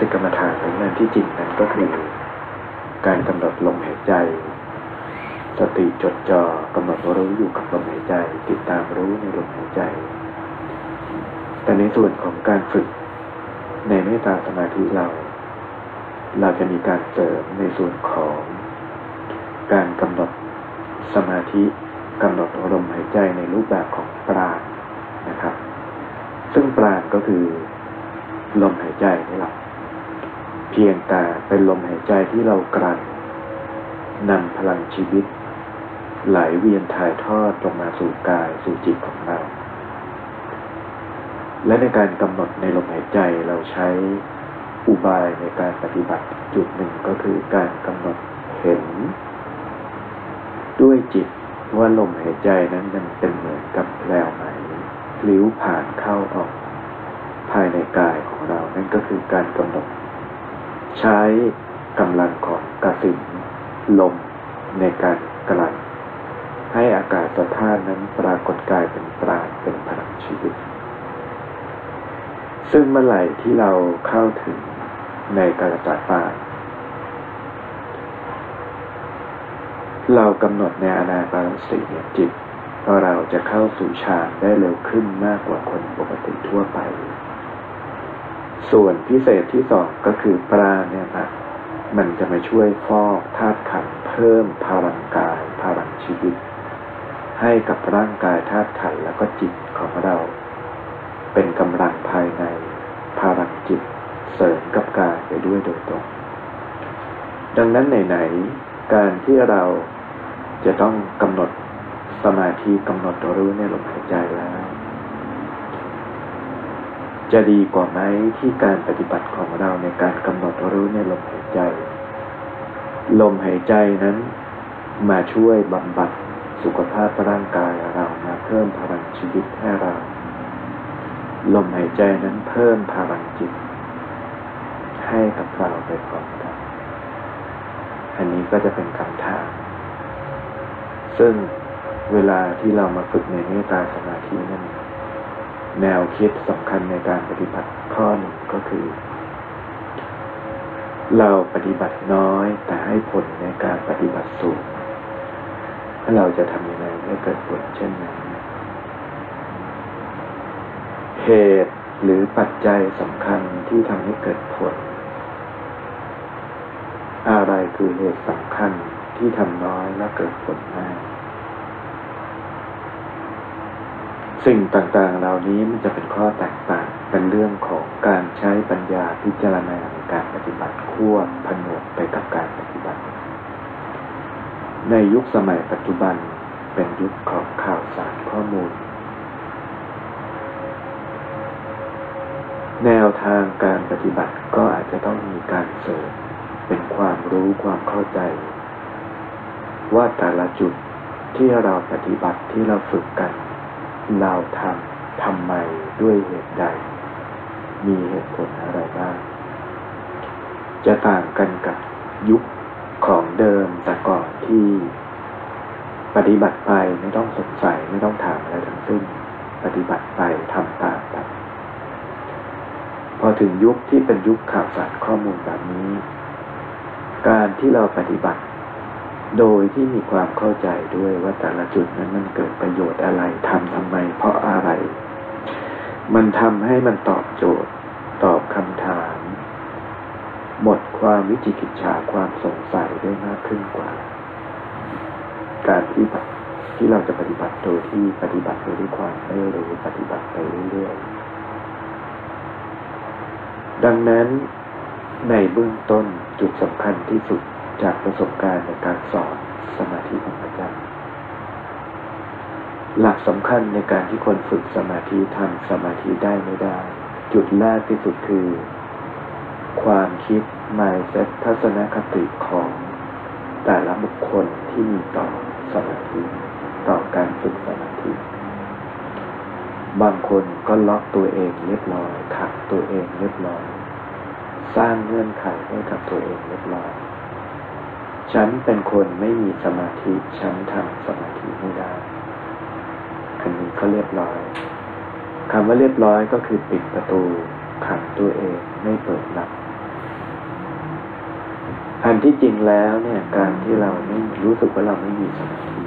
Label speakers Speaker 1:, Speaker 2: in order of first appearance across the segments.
Speaker 1: สิกรรมฐานของนั้นที่จริงนั้นก็คือ การกำหนดลมหายใจ สติจดจ่อกำหนดรู้อยู่กับลมหายใจ ติดตามรู้ในลมหายใจ แต่ในส่วนของการฝึกในเมตตาสมาธิเรา เราจะมีการเสริมในส่วนของการกำหนดสมาธิกำหนดลมหายใจในรูปแบบของปราณนะครับ ซึ่งปราณก็คือลมหายใจนี่แหละ เพียงแต่เป็นลมหายใจที่เรากลั่นนำพลังชีวิต ไหลเวียนถ่ายทอดลงมาสู่กายสู่จิตของเรา และในการกำหนดในลมหายใจเราใช้อุบายในการปฏิบัติจุดหนึ่งก็คือการกำหนดเห็น ด้วยจิตว่าลมหายใจนั้นมันเป็นเหมือนกับแววไหมลิ้วผ่านเข้าออก ภายในกายของเรานั่นก็คือการกำหนด ใช้กำลังของกระสินลมในการกลั่นให้อากาศธาตุนั้นปรากฏกายเป็นปราณเป็นพลังชีวิต ซึ่งเมื่อไหร่ที่เราเข้าถึงในกระจัดปาเรากำหนดในอนาปานสติเนี่ยจิตเราจะเข้าสู่ฌานได้เร็วขึ้นมากกว่าคนปกติทั่วไป ส่วนพิเศษที่สองก็คือปราเนี่ยนะมันจะมาช่วยฟอกธาตุขันเพิ่มพลังกายพลังชีวิต ให้กับร่างกายธาตุขันแล้วก็จิตของเรา เป็นกำลังภายในพลังจิตเสริมกับกายไปด้วยโดยตรง ดังนั้นไหนๆการที่เราจะต้องกำหนดสมาธิกำหนดรู้ในลมหายใจแล้ว จะดีกว่าไหมที่การปฏิบัติของเราในการกำหนดรู้ในลมหายใจ ลมหายใจนั้น มาช่วยบำบัดสุขภาพร่างกายเรามาเพิ่มพลังชีวิตให้เรา ลมหายใจนั้นเพิ่มพลังจิต ให้กับเราไปพร้อมกันอันนี้ก็จะเป็นคำถามซึ่งเวลาที่เรามาฝึกในเมตตาสมาธินั้น แนวคิดสำคัญในการปฏิบัติข้อหนึ่งก็คือ เราปฏิบัติน้อยแต่ให้ผลในการปฏิบัติสูงถ้าเราจะทำยังไงให้เกิดผลเช่นนั้นเหตุหรือปัจจัยสำคัญที่ทำให้เกิดผล อะไรคือเหตุสำคัญที่ทำน้อยและเกิดผลมาก สิ่งต่างๆ เหล่านี้มันจะเป็นข้อแตกต่างเป็นเรื่องของการใช้ปัญญาพิจารณาในการปฏิบัติควบผนวกไปกับการปฏิบัติ ในยุคสมัยปัจจุบันเป็นยุคของข่าวสารข้อมูล แนวทางการปฏิบัติก็อาจจะต้องมีการเสริมเป็นความรู้ความเข้าใจ ว่าแต่ละจุดที่เราปฏิบัติที่เราฝึกกัน เราทำทำไมด้วยเหตุใด มีเหตุผลอะไรบ้าง จะต่างกันกับยุคของเดิมแต่ก่อนที่ ปฏิบัติไปไม่ต้องสงสัยไม่ต้องถามอะไรทั้งสิ้น ปฏิบัติไปทำตามไปพอถึงยุคที่เป็นยุคข่าวสารข้อมูลแบบนี้ การที่เราปฏิบัติ โดยที่มีความเข้าใจด้วยว่าแต่ละจุดนั้นมันเกิดประโยชน์อะไรทำทำไม เพราะอะไร มันทำให้มันตอบโจทย์ ตอบคำถาม หมดความวิจิกิจฉาความสงสัยได้มากขึ้นกว่า การที่ที่เราจะปฏิบัติโดยที่ปฏิบัติโดยด้วยความไม่รู้ปฏิบัติไปเรื่อยๆดังนั้นในเบื้องต้นจุดสำคัญที่สุด จากประสบการณ์ในการสอนสมาธิของอาจารย์ หลักสำคัญในการที่คนฝึกสมาธิทำสมาธิได้ไม่ได้ จุดแรกที่สุดคือ ความคิด mindset ทัศนคติของแต่ละบุคคลที่มีต่อสมาธิต่อการฝึกสมาธิบางคนก็ล็อกตัวเองเรียบร้อยขัดตัวเองเรียบร้อย สร้างเงื่อนไขให้กับตัวเองเรียบร้อย ฉันเป็นคนไม่มีสมาธิ ฉันทำสมาธิไม่ได้ อันนี้ก็เรียบร้อยคำว่าเรียบร้อยก็คือปิดประตูขังตัวเองไม่เปิดรับ อันที่จริงแล้วเนี่ยการที่เราไม่รู้สึกว่าเราไม่มีสมาธิ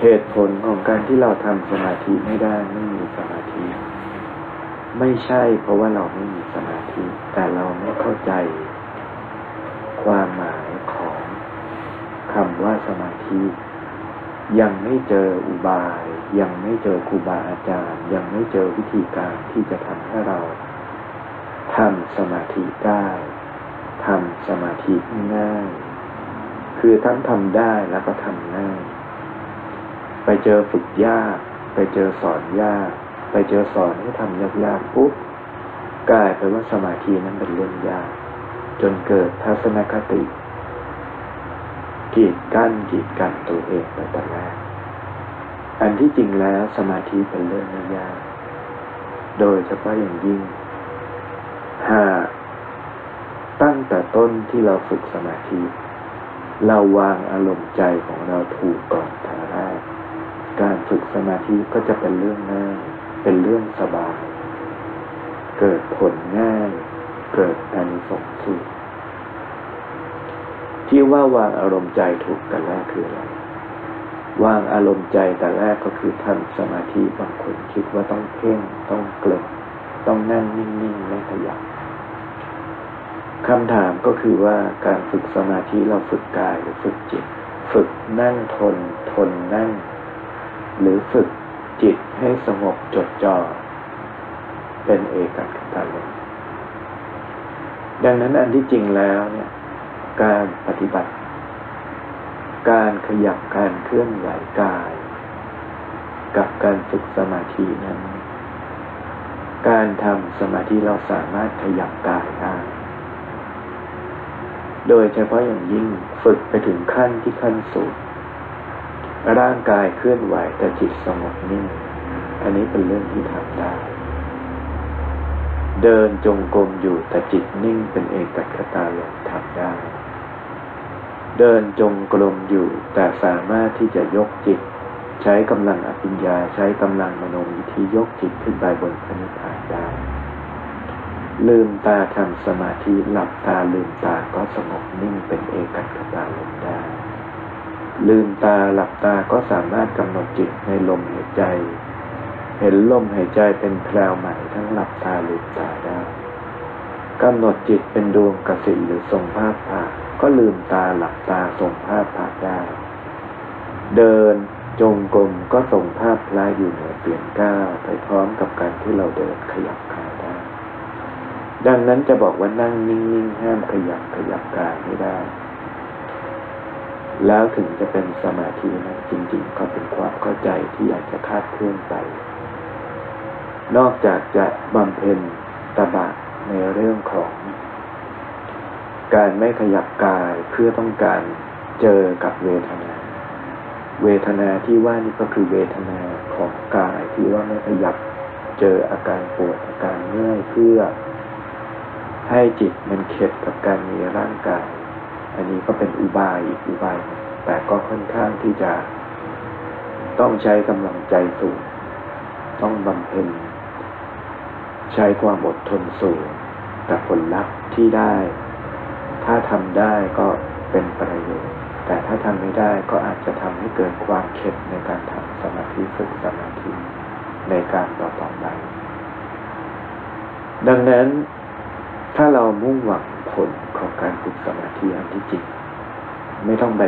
Speaker 1: เหตุผลของการที่เราทำสมาธิไม่ได้ไม่มีสมาธิ ไม่ใช่เพราะว่าเราไม่มีสมาธิ แต่เราไม่เข้าใจ ความหมายของคำว่าสมาธิ ยังไม่เจออุบาย ยังไม่เจอครูบาอาจารย์ ยังไม่เจอวิธีการที่จะทำให้เราทำสมาธิได้ทำสมาธิง่าย คือทั้งทำได้แล้วก็ทำง่าย ไปเจอฝึกยาก ไปเจอสอนยาก ไปเจอสอนให้ทำยากๆปุ๊บกลายเป็นว่าสมาธินั้นเป็นเรื่องยาก จนเกิดทัศนคติ กีดกั้นกีดกันตัวเองไปแต่แรกอันที่จริงแล้วสมาธิเป็นเรื่องไม่ยากโดยเฉพาะอย่างยิ่ง หากตั้งแต่ต้นที่เราฝึกสมาธิ เราวางอารมณ์ใจของเราถูกก่อนทางแรกการฝึกสมาธิก็จะเป็นเรื่องง่าย เป็นเรื่องสบาย เกิดผลง่าย เกิดอานิสงส์สูงที่ว่าวางอารมณ์ใจถูกแต่แรกคืออะไรวางอารมณ์ใจแต่แรกก็คือทำสมาธิบางคนคิดว่าต้องเพ่งต้องเกลิกต้องนั่งนิ่งๆไม่ขยับคำถามก็คือว่าการฝึกสมาธิเราฝึกกายหรือฝึกจิต ฝึกนั่งทน ทนนั่ง หรือฝึกจิตให้สงบจดจ่อเป็นเอกัคตาลม ดังนั้นอันที่จริงแล้วเนี่ยการปฏิบัติ การขยับการเคลื่อนไหวกาย กับการฝึกสมาธินั้น การทำสมาธิเราสามารถขยับกายได้โดยเฉพาะอย่างยิ่งฝึกไปถึงขั้นที่ขั้นสูงร่างกายเคลื่อนไหวแต่จิตสงบนิ่ง อันนี้เป็นเรื่องที่ทำได้ เดินจงกรมอยู่แต่จิตนิ่งเป็นเอกคตาลงทำได้ เดินจงกรมอยู่แต่สามารถที่จะยกจิต ใช้กำลังอภิญญาใช้กำลังมโนวิธียกจิตขึ้นไปบนพระนิพพานได้ ลืมตาทำสมาธิหลับตาลืมตาก็สงบนิ่งเป็นเอกัคตาลมได้ ลืมตาหลับตาก็สามารถกำหนดจิตในลมหายใจ เห็นลมหายใจเป็นแพลวใหม่ทั้งหลับตาหลืมตาได้กำหนดจิตเป็นดวงกสิหรือทรงภาพผ่าก็ลืมตาหลับตาทรงภาพผ่าได้ เดินจงกรมก็ทรงภาพลายอยู่เหนือเปลี่ยนก้าวไปพร้อมกับการที่เราเดินขยับขาไดังนั้นจะบอกว่านั่งนิ่งๆห้ามขยับขยับกายไม่ได้ แล้วถึงจะเป็นสมาธินะจริงๆก็เป็นความเข้าใจที่อยากจะคาดเคลื่อนไป นอกจากจะบำเพ็ญตบะในเรื่องของ การไม่ขยับกายเพื่อต้องการเจอกับเวทนา เวทนาที่ว่านี่ก็คือเวทนาของกายที่ว่าไม่ขยับเจออาการปวดอาการเมื่อยเพื่อ ให้จิตมันเข็ดกับการมีร่างกาย อันนี้ก็เป็นอุบายอีกอุบาย แต่ก็ค่อนข้างที่จะ ต้องใช้กำลังใจสูงต้องบำเพ็ญ ใช้ความอดทนสูงแต่ผลลัพธ์ที่ได้ ถ้าทำได้ก็เป็นประโยชน์ แต่ถ้าทำไม่ได้ก็อาจจะทำให้เกิดความเข็ดในการทำสมาธิฝึกสมาธิในการต่อต่อไป ดังนั้น ถ้าเรามุ่งหวังผลของการฝึกสมาธิอันที่จริง ไม่ต้องไป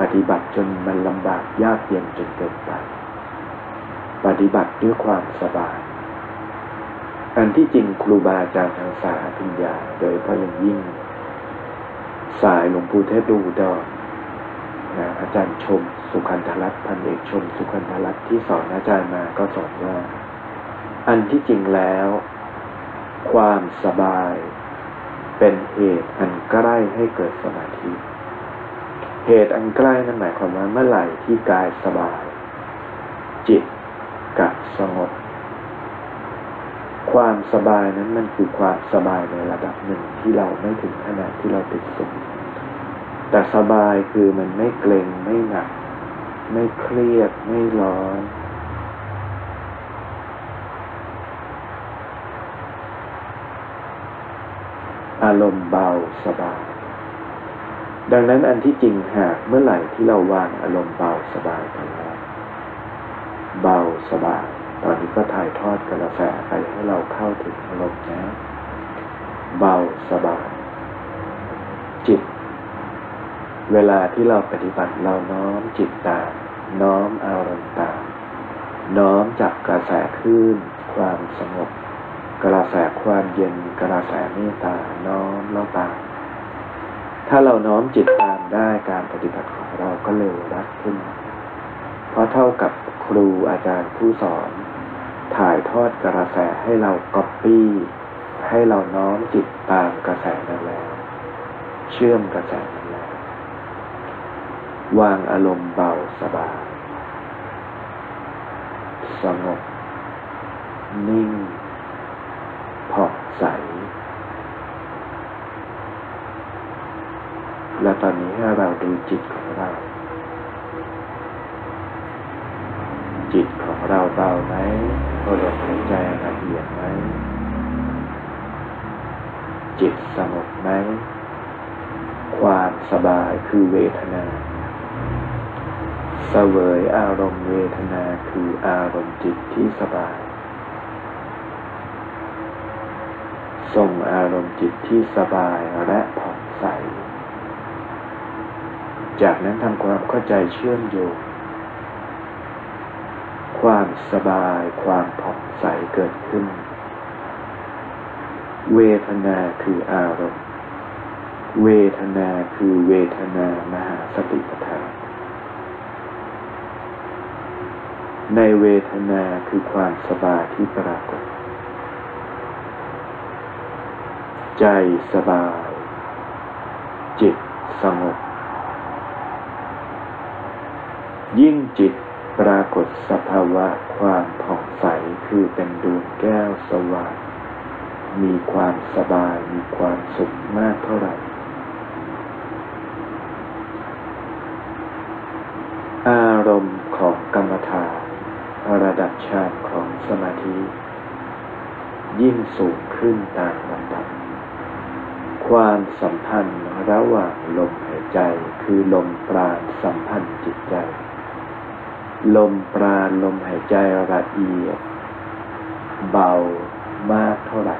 Speaker 1: ปฏิบัติจนมันลำบากยากเย็นจนเกินไป ปฏิบัติด้วยความสบาย อันที่จริงครูบาอาจารย์ทางสายปัญญาโดยพระอย่างยิ่ง สายหลวงปู่เทพดูดอนนะอาจารย์ชม สุขันธรัตน์พันเอกชม สุขันธรัตน์ที่สอนอาจารย์มาก็สอนว่า อันที่จริงแล้ว ความสบาย เป็นเหตุอันใกล้ให้เกิดสมาธิ เหตุอันใกล้นั่นหมายความว่าเมื่อไหร่ที่กายสบาย จิตกับสงบ ความสบายนั้นมันคือความสบายในระดับหนึ่งที่เราไม่ถึงขนาดที่เราติดสุขแต่สบายคือมันไม่เกร็งไม่หนัก ไม่เครียดไม่ร้อนอารมณ์เบาสบาย ดังนั้นอันที่จริงหากเมื่อไหร่ที่เราวางอารมณ์เบาสบายไปแล้วเบาสบาย ตอนนี้ก็ถ่ายทอดกระแสไปให้เราเข้าถึงอารมณ์นะเบาสบายจิต เวลาที่เราปฏิบัติเราน้อมจิตตามน้อมอารมณ์ตามน้อมจับกระแสคลื่นความสงบ กระแสความเย็นกระแสเมตตาน้อมแล้วตามถ้าเราน้อมจิตตามได้การปฏิบัติของเราก็เร็วรัดขึ้น เพราะเท่ากับครูอาจารย์ผู้สอน ถ่ายทอดกระแสให้เราก๊อปปี้ให้เราน้อมจิตตามกระแสนั้นแล้ว เชื่อมกระแสนั้นแล้ว วางอารมณ์เบาสบายสงบ นิ่งผ่องใส และตอนนี้ให้เราดูจิตของเรา จิตของ เราเบาไหมลมหายใจละเอียดไหมจิตสงบไหมความสบายคือเวทนาเสวยอารมณ์เวทนาคืออารมณ์จิตที่สบายส่งอารมณ์จิตที่สบายและผ่องใส จากนั้นทำความเข้าใจเชื่อมโยง ความสบายความผ่องใสเกิดขึ้น เวทนาคืออารมณ์ เวทนาคือเวทนามหาสติปัฏฐานในเวทนาคือความสบายที่ปรากฏ ใจสบาย จิตสงบยิ่งจิต ปรากฏสภาวะความผ่องใสคือเป็นดวงแก้วสว่าง มีความสบายมีความสุขมากเท่าไหร่ อารมณ์ของกรรมฐานระดับฌานของสมาธิ ยิ่งสูงขึ้นตามลำดับ ความสัมพันธ์ระหว่างลมหายใจคือลมปราณสัมพันธ์จิตใจ ลมปราณลมหายใจละเอียด เบามากเท่าไหร่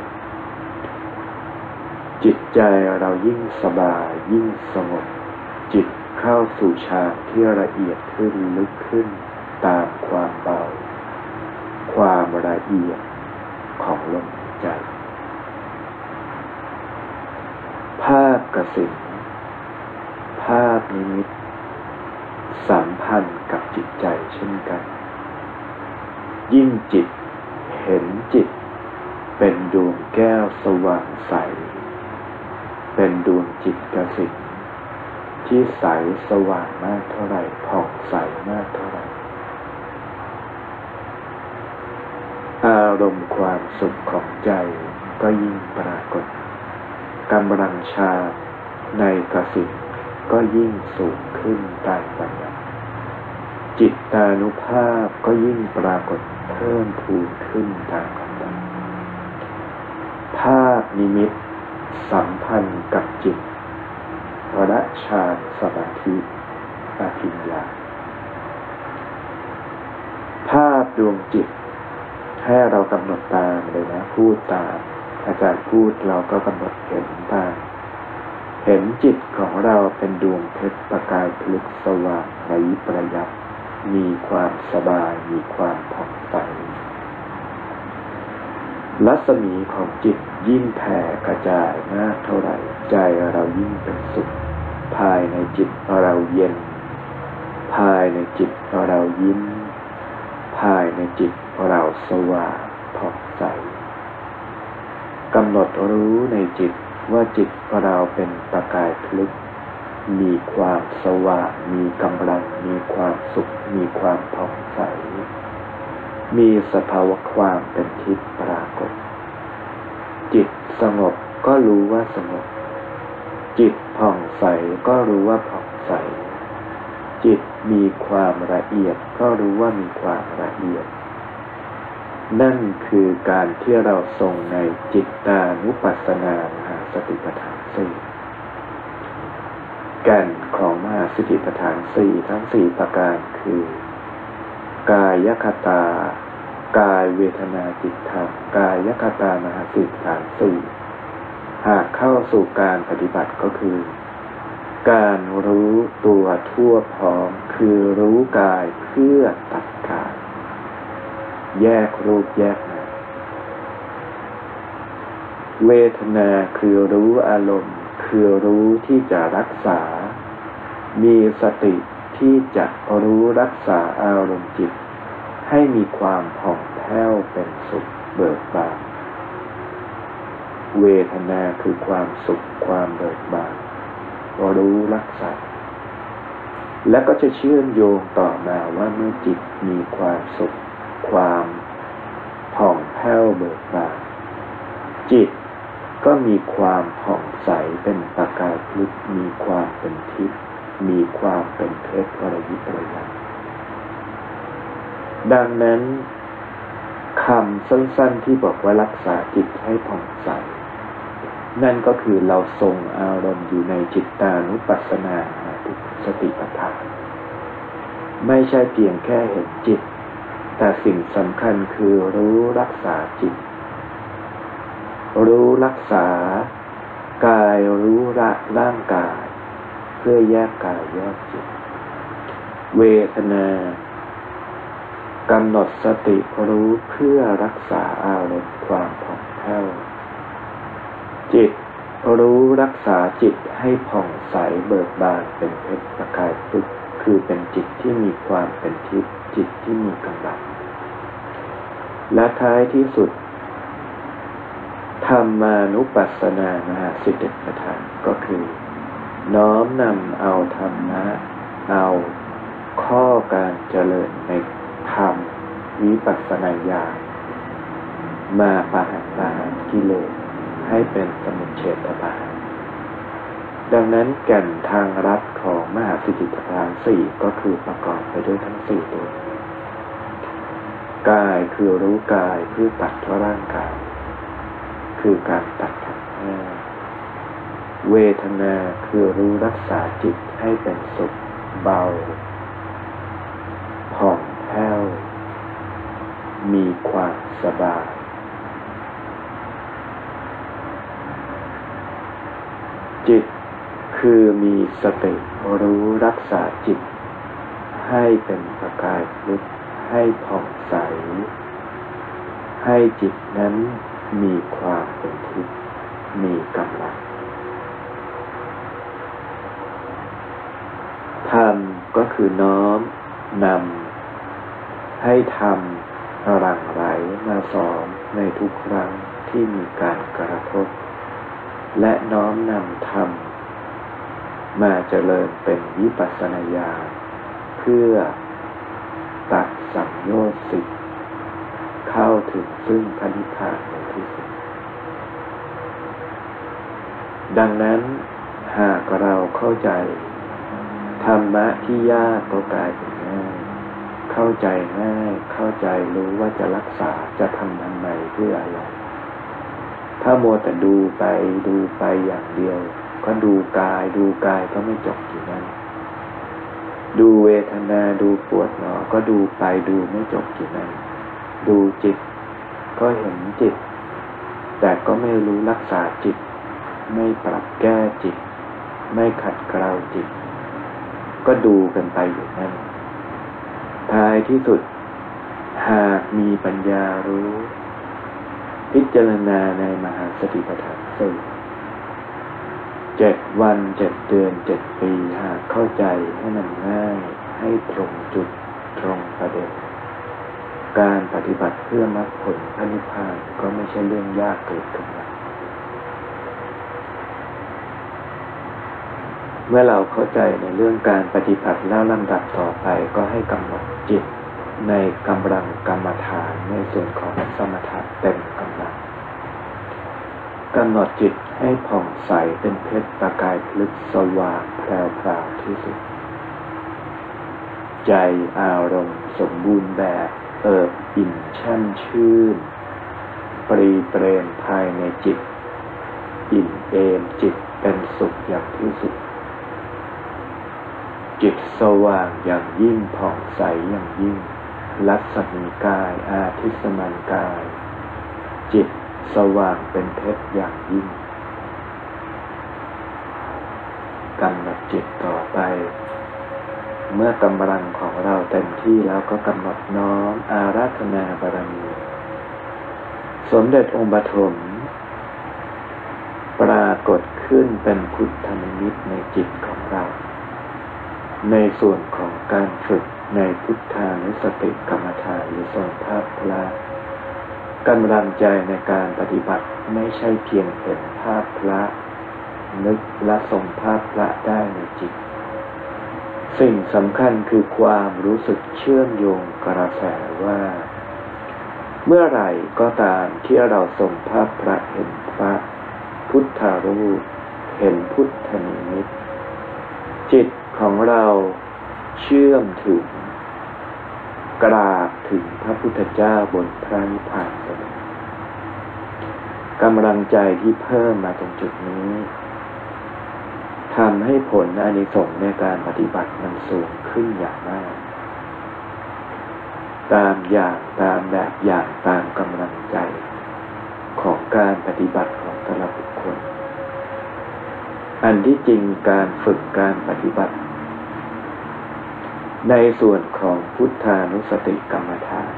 Speaker 1: จิตใจเรายิ่งสบายยิ่งสงบ จิตเข้าสู่ฌานที่ละเอียดขึ้นลึกขึ้นตามความเบา ความละเอียดของลมใจ ภาพกระสินภาพนิมิต จิตใจเช่นกัน ยิ่งจิตเห็นจิต เป็นดวงแก้วสว่างใส เป็นดวงจิตกสินที่ใสสว่างมากเท่าไหร่ผ่องใสมากเท่าไหร่ อารมณ์ความสุขของใจก็ยิ่งปรากฏกำลังชาในกสินก็ยิ่งสูงขึ้นตามลำดับ จิตตานุภาพก็ยิ่งปรากฏเพิ่มพูนขึ้นตามลำดับภาพนิมิตสัมพันธ์กับจิตระฌาสมาธิอภิญญา ภาพดวงจิต ให้เรากำหนดตามเลยนะ พูดตาม อาจารย์พูดเราก็กำหนดเห็นตาม เห็นจิตของเราเป็นดวงเพชรประกายพลึกสว่างในประยับ มีความสบาย มีความผ่องใส รัศมีของจิตยิ่งแผ่กระจายมากเท่าไหร่ ใจเรายิ่งเป็นสุข ภายในจิตเราเย็น ภายในจิตเรายิ้ม ภายในจิตเราสว่างผ่องใสกำหนดรู้ในจิตว่าจิตเราเป็นประกายพลึก มีความสว่างมีกำลัง มีความสุข มีความผ่องใส มีสภาวะความเป็นทิพย์ปรากฏ จิตสงบก็รู้ว่าสงบ จิตผ่องใสก็รู้ว่าผ่องใส จิตมีความละเอียดก็รู้ว่ามีความละเอียด นั่นคือการที่เราทรงในจิตตานุปัสสนามหาสติปัฏฐานสี่ แก่นของมหาสติปัฏฐานสี่ทั้งสี่ประการคือ กายคตา กายเวทนาจิตธรรมกายคตามหาสติปัฏฐานสี่หากเข้าสู่การปฏิบัติก็คือ การรู้ตัวทั่วพร้อมคือรู้กายเพื่อตัดกาย แยกรูปแยกนามเวทนาคือรู้อารมณ์ คือรู้ที่จะรักษา มีสติที่จะรู้รักษาอารมณ์จิต ให้มีความผ่องแผ้วเป็นสุขเบิกบาน เวทนาคือความสุขความเบิกบานรู้รักษา และก็จะเชื่อมโยงต่อมาว่าเมื่อจิตมีความสุข ความผ่องแผ้วเบิกบาน จิตก็มีความผ่องใสเป็นประกายพลึกมีความเป็นทิพย์ มีความเป็นเพชรระยิบระยับดังนั้นคำสั้นๆที่บอกว่ารักษาจิตให้ผ่องใส นั่นก็คือเราทรงอารมณ์อยู่ในจิตตานุปัสสนาสติปัฏฐาน ไม่ใช่เพียงแค่เห็นจิต แต่สิ่งสำคัญคือรู้รักษาจิต รู้รักษากายรู้ละร่างกาย พื่อแยกกายแยกจิต เวทนากำหนดสติรู้เพื่อรักษาอารมณ์ความผ่องแผ้ว จิตรู้รักษาจิตให้ผ่องใสเบิกบานเป็นเพชรประกายพุกคือเป็นจิตที่มีความเป็นทิพย์จิตที่มีกำลังและท้ายที่สุดธรรมานุปัสสนามหาสิทธิประธานก็คือ น้อมนำเอาธรรมะ เอาข้อการเจริญในธรรมวิปัสสนาญาณมาปะหัตปะหันกิเลสให้เป็นสมุทเฉตปาดังนั้นแก่นทางรัดของมหาสิทธิประธานสี่ก็คือประกอบไปด้วยทั้งสี่ตัว กายคือรู้กายเพื่อตัดทร่างกาย คือการตัดขัดห้า เวทนาคือรู้รักษาจิตให้เป็นสุขเบา ผ่อนแผ้ว มีความสบายจิตคือมีสติรู้รักษาจิต ให้เป็นประกายลุกให้ผ่องใส ให้จิตนั้นมีความเป็นทิพย์มีกำลัง ทำก็คือน้อมนำให้ทำรังไหลมาสอนในทุกครั้งที่มีการกระทบ และน้อมนำธรรมมาเจริญเป็นวิปัสสนาญาณเพื่อตัดสัมโยชน์สิทเข้าถึงซึ่งพันิพานที่สุด ดังนั้นหากเราเข้าใจ ธรรมะที่ยากก็กลายเป็นง่าย เข้าใจง่าย เข้าใจรู้ว่าจะรักษาจะทำทำไมเพื่ออะไร ถ้าโมแต่ดูไปดูไปอย่างเดียว ก็ดูกายดูกายก็ไม่จบอยู่นั้น ดูเวทนาดูปวดหนอ ก็ดูไปดูไม่จบอยู่นั้น ดูจิต ก็เห็นจิต แต่ก็ไม่รู้รักษาจิต ไม่ปรับแก้จิต ไม่ขัดเกลาจิต ก็ดูกันไปอยู่นั่นท้ายที่สุด หากมีปัญญารู้ พิจารณาในมหาสติปัฏฐานสี่เจ็ดวันเจ็ดเดือนเจ็ดปีหากเข้าใจให้มันง่าย ให้ตรงจุดตรงประเด็นการปฏิบัติเพื่อมรรคผลพระนิพพานก็ไม่ใช่เรื่องยากเกิดขึ้นมา เมื่อเราเข้าใจในเรื่องการปฏิบัติแล้วลำดับต่อไปก็ให้กำหนดจิตในกำลังกรรมฐานในส่วนของสมถะเต็มกำลังกำหนดจิตให้ผ่องใสเป็นเพชรประกายพลึกสว่างแพรวๆที่สุด ใจอารมณ์สมบูรณ์แบบเอิบอิ่มช่มชื่น ปรีเปรมภายในจิต อิ่มเอมจิตเป็นสุขอย่างที่สุด จิตสว่างอย่างยิ่งผ่องใสอย่างยิ่งรัศมีกายอาทิสมันกาย จิตสว่างเป็นเพชรอย่างยิ่งกำหนดจิตต่อไป เมื่อกำลังของเราเต็มที่แล้วก็กำหนดน้อมอาราธนาบารมี สมเด็จองค์บฐมปรากฏขึ้นเป็นพุทธนิมิตในจิตของเรา ในส่วนของการฝึกในพุทธานุสติกรรมฐานหรือส่วนภาพพระกำลังใจในการปฏิบัติไม่ใช่เพียงเห็นภาพพระนึกและส่งภาพพระได้ในจิต สิ่งสำคัญคือความรู้สึกเชื่อมโยงกระแสว่า เมื่อไหร่ก็ตามที่เราส่งภาพพระเห็นพระพุทธารูปเห็นพุทธนิมิตจิต ของเราเชื่อมถึง กราบถึงพระพุทธเจ้าบนพระนิพพานเสมอกำลังใจที่เพิ่มมาตรงจุดนี้ทำให้ผลอานิสงส์ในการปฏิบัติมันสูงขึ้นอย่างมาก ตามอย่างตามแบบอย่างตามกำลังใจของการปฏิบัติของแต่ละบุคคล อันที่จริงการฝึกการปฏิบัติ ในส่วนของพุทธานุสติกรรมฐาน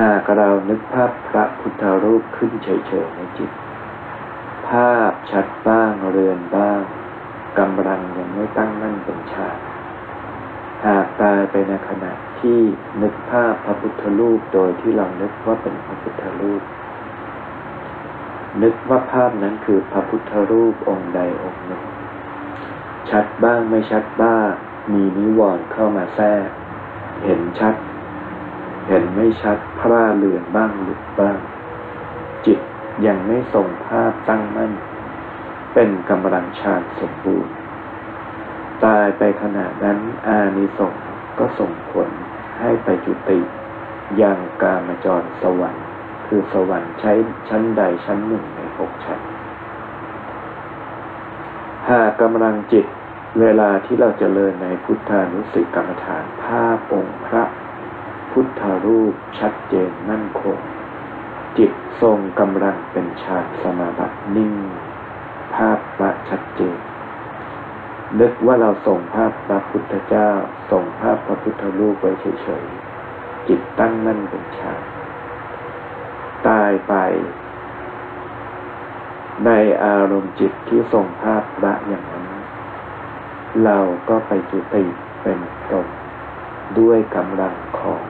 Speaker 1: หากเรานึกภาพพระพุทธรูปขึ้นเฉยๆในจิต ภาพชัดบ้างเรือนบ้างกำลังยังไม่ตั้งมั่นเป็นฌานหากตายไปในขณะที่นึกภาพพระพุทธรูปโดยที่เรานึกว่าเป็นพระพุทธรูป นึกว่าภาพนั้นคือพระพุทธรูปองค์ใดองค์หนึ่ง ชัดบ้างไม่ชัดบ้าง มีนิวรณ์เข้ามาแทรก เห็นชัด เห็นไม่ชัดพร่าเลือนบ้างหลุดบ้าง จิตยังไม่ส่งภาพตั้งมั่น เป็นกำลังฌานสมบูรณ์ ตายไปขณะนั้นอานิสงส์ก็ส่งผลให้ไปจุติยังกามจรสวรรค์ คือสวรรค์ใช้ชั้นใดชั้นหนึ่งในหกชั้นหากกำลังจิต เวลาที่เราจเจริญในพุทธานุสติกรรมฐานภาพองค์พระ พุทธรูปชัดเจนมั่นคง จิตทรงกำลังเป็นฌานสมาบัตินิ่ง ภาพพระชัดเจน นึกว่าเราส่งภาพพระพุทธเจ้า ส่งภาพพระพุทธรูปไว้เฉยๆ จิตตั้งมั่นเป็นฌานตายไป ในอารมณ์จิตที่ส่งภาพพระอย่างนั้น เราก็ไปจุติเป็นตนด้วยกำลังของ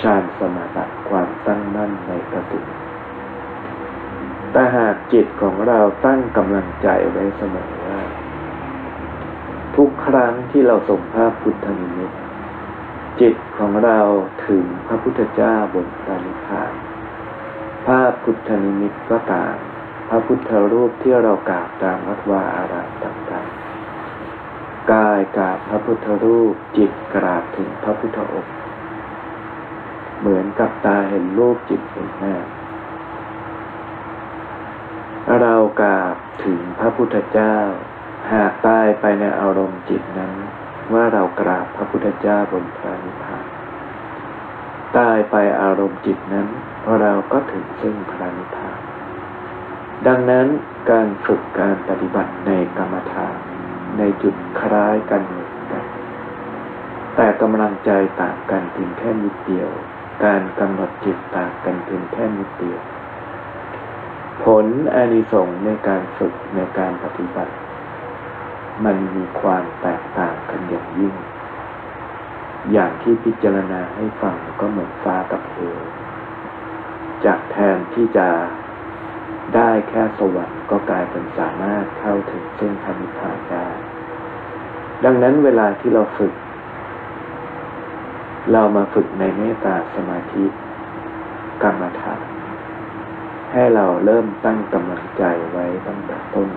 Speaker 1: ฌานสมาบัติความตั้งมั่นในกระตุแต่หากจิตของเราตั้งกำลังใจไว้เสมอว่า ทุกครั้งที่เราส่งภาพพุทธนิมิตจิตของเราถึงพระพุทธเจ้าบนพระนิพพานภาพพุทธนิมิตก็ตาม พระพุทธรูปที่เรากราบตามวัดวาอารามต่างๆ กายกราบพระพุทธรูปจิตกราบถึงพระพุทธองค์เหมือนกับตาเห็นรูปจิตเห็นหน้าเรากราบถึงพระพุทธเจ้า หากตายไปในอารมณ์จิตนั้น ว่าเรากราบพระพุทธเจ้าบนพระนิพพานตายไปอารมณ์จิตนั้น เราก็ถึงซึ่งพระนิพพานดังนั้นการฝึกการปฏิบัติในกรรมฐาน ในจุดคล้ายกันเหมือนกัน แต่กำลังใจต่างกันเพียงแค่นิดเดียว การกำหนดจิตต่างกันเพียงแค่นิดเดียว ผลอานิสงส์ในการฝึกในการปฏิบัติ มันมีความแตกต่างกันอย่างยิ่ง อย่างที่พิจารณาให้ฟังก็เหมือนฟ้ากับเหวจากแทนที่จะได้แค่สวรรค์ก็กลายเป็นสามารถเข้าถึงเส้นพระนิพพานได้ ดังนั้นเวลาที่เราฝึก เรามาฝึกในเมตตาสมาธิกรรมฐานให้เราเริ่มตั้งกำลังใจไว้ตั้งแต่ต้น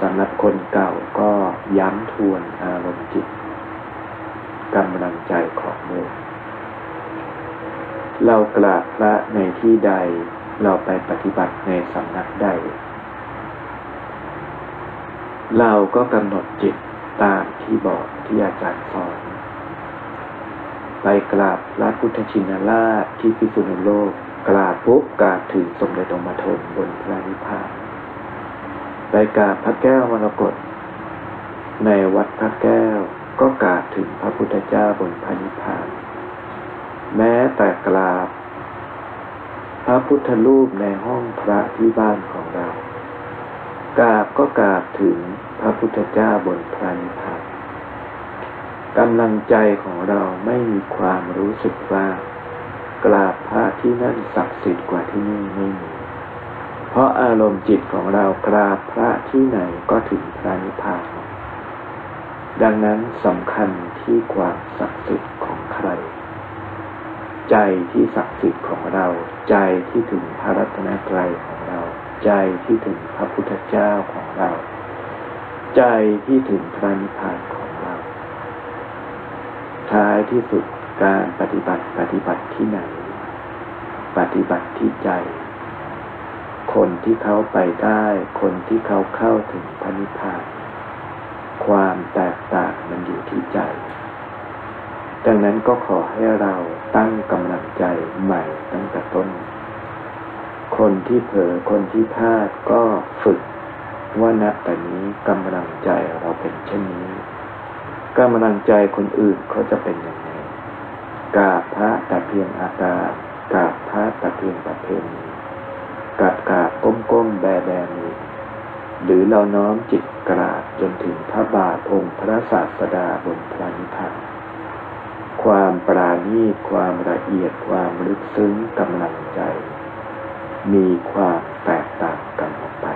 Speaker 1: สำหรับคนเก่าก็ย้ำทวนอารมณ์จิตกำลังใจของโลกเรากราบพระในที่ใดเราไปปฏิบัติในสำนักใด เราก็กำหนดจิต ตามที่บอกที่อาจารย์สอน ไปกราบพระพุทธชินราชที่พิษณุโลก กราบปุ๊บกราบถึงสมเด็จองค์ปฐมบนพระนิพพานไปกราบพระแก้วมรกตในวัดพระแก้วก็กราบถึงพระพุทธเจ้าบนพระนิพพาน แม้แต่กราบ พระพุทธรูปในห้องพระที่บ้านของเรา กราบก็กราบถึงพระพุทธเจ้าบนพระนิพพานกำลังใจของเราไม่มีความรู้สึกว่ากราบพระที่นั่นศักดิ์สิทธิ์กว่าที่นี่ไม่มี เพราะอารมณ์จิตของเรากราบพระที่ไหนก็ถึงพระนิพพาน ดังนั้นสำคัญที่ความศักดิ์สิทธิ์ของใคร ใจที่ศักดิ์สิทธิ์ของเรา ใจที่ถึงพระรัตนตรัยของเรา ใจที่ถึงพระพุทธเจ้าของเรา ใจที่ถึงพระนิพพานของเรา ท้ายที่สุดการปฏิบัติปฏิบัติที่ไหน ปฏิบัติที่ใจ คนที่เขาไปได้ คนที่เขาเข้าถึงพระนิพพาน ความแตกต่างมันอยู่ที่ใจ ดังนั้นก็ขอให้เราตั้งกำลังใจใหม่ตั้งแต่ต้น คนที่เผลอคนที่พลาดก็ฝึกว่าณแต่นี้กำลังใจเราเป็นเช่นนี้กำลังใจคนอื่นเขาจะเป็นยังไงกาบพระแต่เพียงอาการกาบพระแต่เพียงประเพณีกาบกาบก้มก้มแบแบมือหรือเราน้อมจิตกราบจนถึงพระบาทองค์พระศาสดาบนพระนิพพานความปราณีตความละเอียดความลึกซึ้งกำลังใจ มีความแตกต่างกันออกไป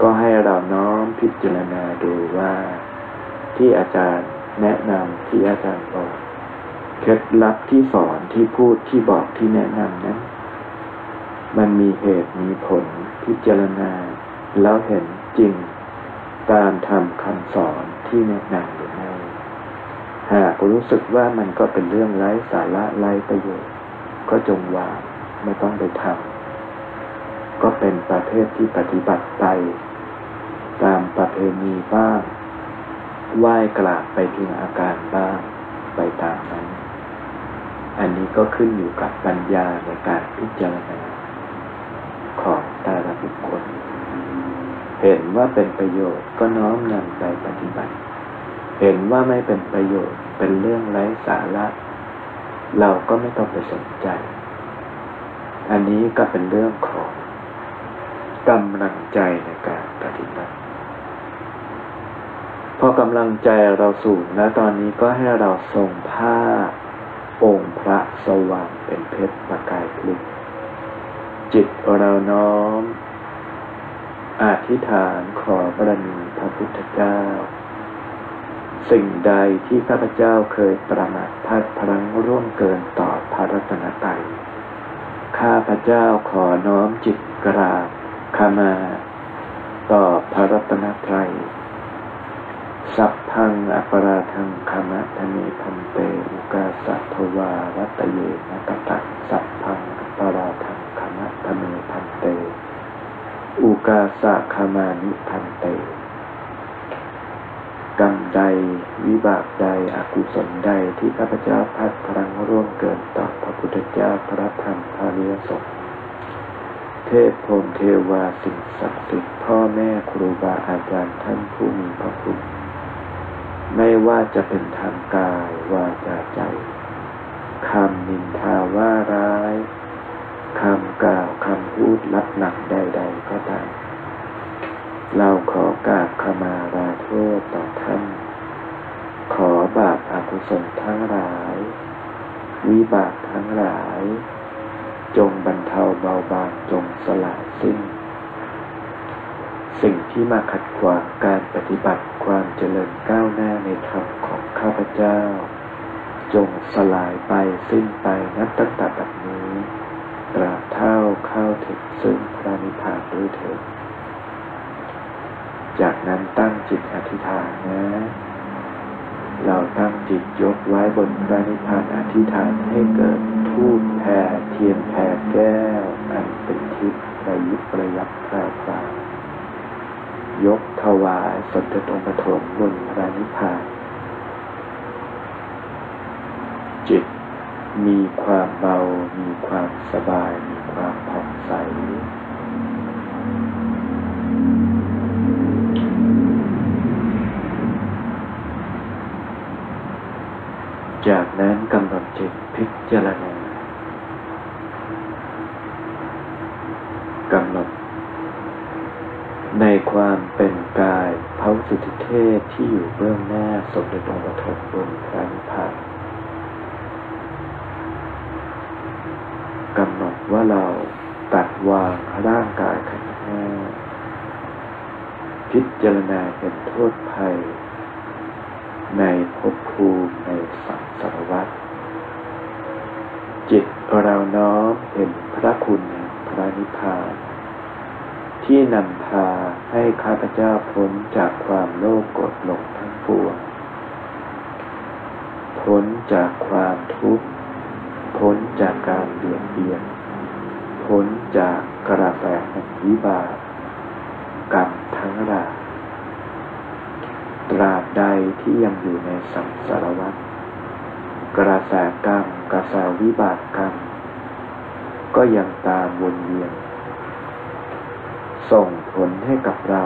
Speaker 1: ก็ให้เราน้อมพิจารณาดูว่า ที่อาจารย์แนะนำที่อาจารย์บอกเคล็ดลับที่สอนที่พูดที่บอกที่แนะนำนั้น มันมีเหตุมีผลพิจารณา แล้วเห็นจริงตามทำคำสอนที่แนะนำหรือไม่หากรู้สึกว่ามันก็เป็นเรื่องไร้สาระไร้ประโยชน์ ก็จงวาง ไม่ต้องไปทำก็เป็นประเภทที่ปฏิบัติไป ตามประเพณีบ้างไหว้กราบไปเพียงอาการบ้างไปตามนั้น อันนี้ก็ขึ้นอยู่กับปัญญาในการพิจารณาของแต่ละบุคคล เห็นว่าเป็นประโยชน์ก็น้อมนำไปปฏิบัติ เห็นว่าไม่เป็นประโยชน์เป็นเรื่องไร้สาระ เราก็ไม่ต้องไปสนใจ อันนี้ก็เป็นเรื่องของกำลังใจในการปฏิบัติ พอกำลังใจเราสูงแล้วตอนนี้ก็ให้เราทรงผ้าองค์พระสว่างเป็นเพชรประกายพลิกจิตเราน้อม อธิษฐานขอบารมีพระพุทธเจ้า สิ่งใดที่ข้าพเจ้าเคยประมาทพัดพลังร่วมเกินต่อพระรัตนตรัย ข้าพเจ้าขอน้อมจิตกราบขมา ต่อพระรัตนตรัย สัพพังอปราทังคมะทะเนพันเตอุกาสัทวารัตเยนะตตัสัพพังอปราทังคมะทะเนพันเต อุกาสะคมานิพันเต กรรมใด วิบากใดอกุศลใดที่ข้าพเจ้าพัดพลังร่วมเกินต่อพระพุทธเจ้าพระธรรมพระเรียสงเทพพรมเทวาสิ่งศักดิ์สิทธิ์พ่อแม่ครูบาอาจารย์ท่านผู้มีพระคุณ ไม่ว่าจะเป็นทางกายวาจาใจคำนินทาว่าร้ายคำกล่าวคำพูดลับหลักใด ๆ ก็ตาม เราขอกราบขมาลาโทษต่อท่าน ขอบาปอากุศลทั้งหลาย วิบากทั้งหลาย จงบรรเทาเบาบางจงสลายสิ้น สิ่งที่มาขัดขวางการปฏิบัติความเจริญก้าวหน้าในธรรมของข้าพเจ้า จงสลายไปสิ้นไปนับตั้งแต่บัดนี้ตราบเท่าเข้าถึงซึ่งพระนิพพานด้วยเถิด จากนั้นตั้งจิตอธิษฐานนะ เราตั้งจิตยกไว้บนพระนิพพานอธิษฐานให้เกิดทูปแผ่เทียนแผ่แก้ว อันเป็นทิพย์ประยุกต์ประยับพราวพราวยกถวายสมเด็จองค์ปฐมบนพระนิพพาน จิตมีความเบา มีความสบาย มีความผ่องใส จากนั้นกำหนดจิตพิจารณากำหนด ในความเป็นกายพระสุทธิเทพที่อยู่เบื้องหน้าสมเด็จองค์ปฐมบนพระนิพพานกำหนดว่าเราตัดวางร่างกายขันธ์ห้าพิจารณาเห็นโทษภัย ในภพภูมิในสังสารวัฏจิตเราน้อมเห็นพระคุณแห่งพระนิพพาน ที่นำพาให้ข้าพเจ้าพ้นจากความโลภโกรธหลงทั้งปวงพ้นจากความทุกข์ พ้นจากการเบียดเบียน พ้นจากกระแสแห่งวิบากกรรมทั้งหลาย ตราบใดที่ยังอยู่ในสังสารวัฏกระแสกรรมกระแสวิบากกรรม ก็ยังตามวนเวียน ส่งผลให้กับเรา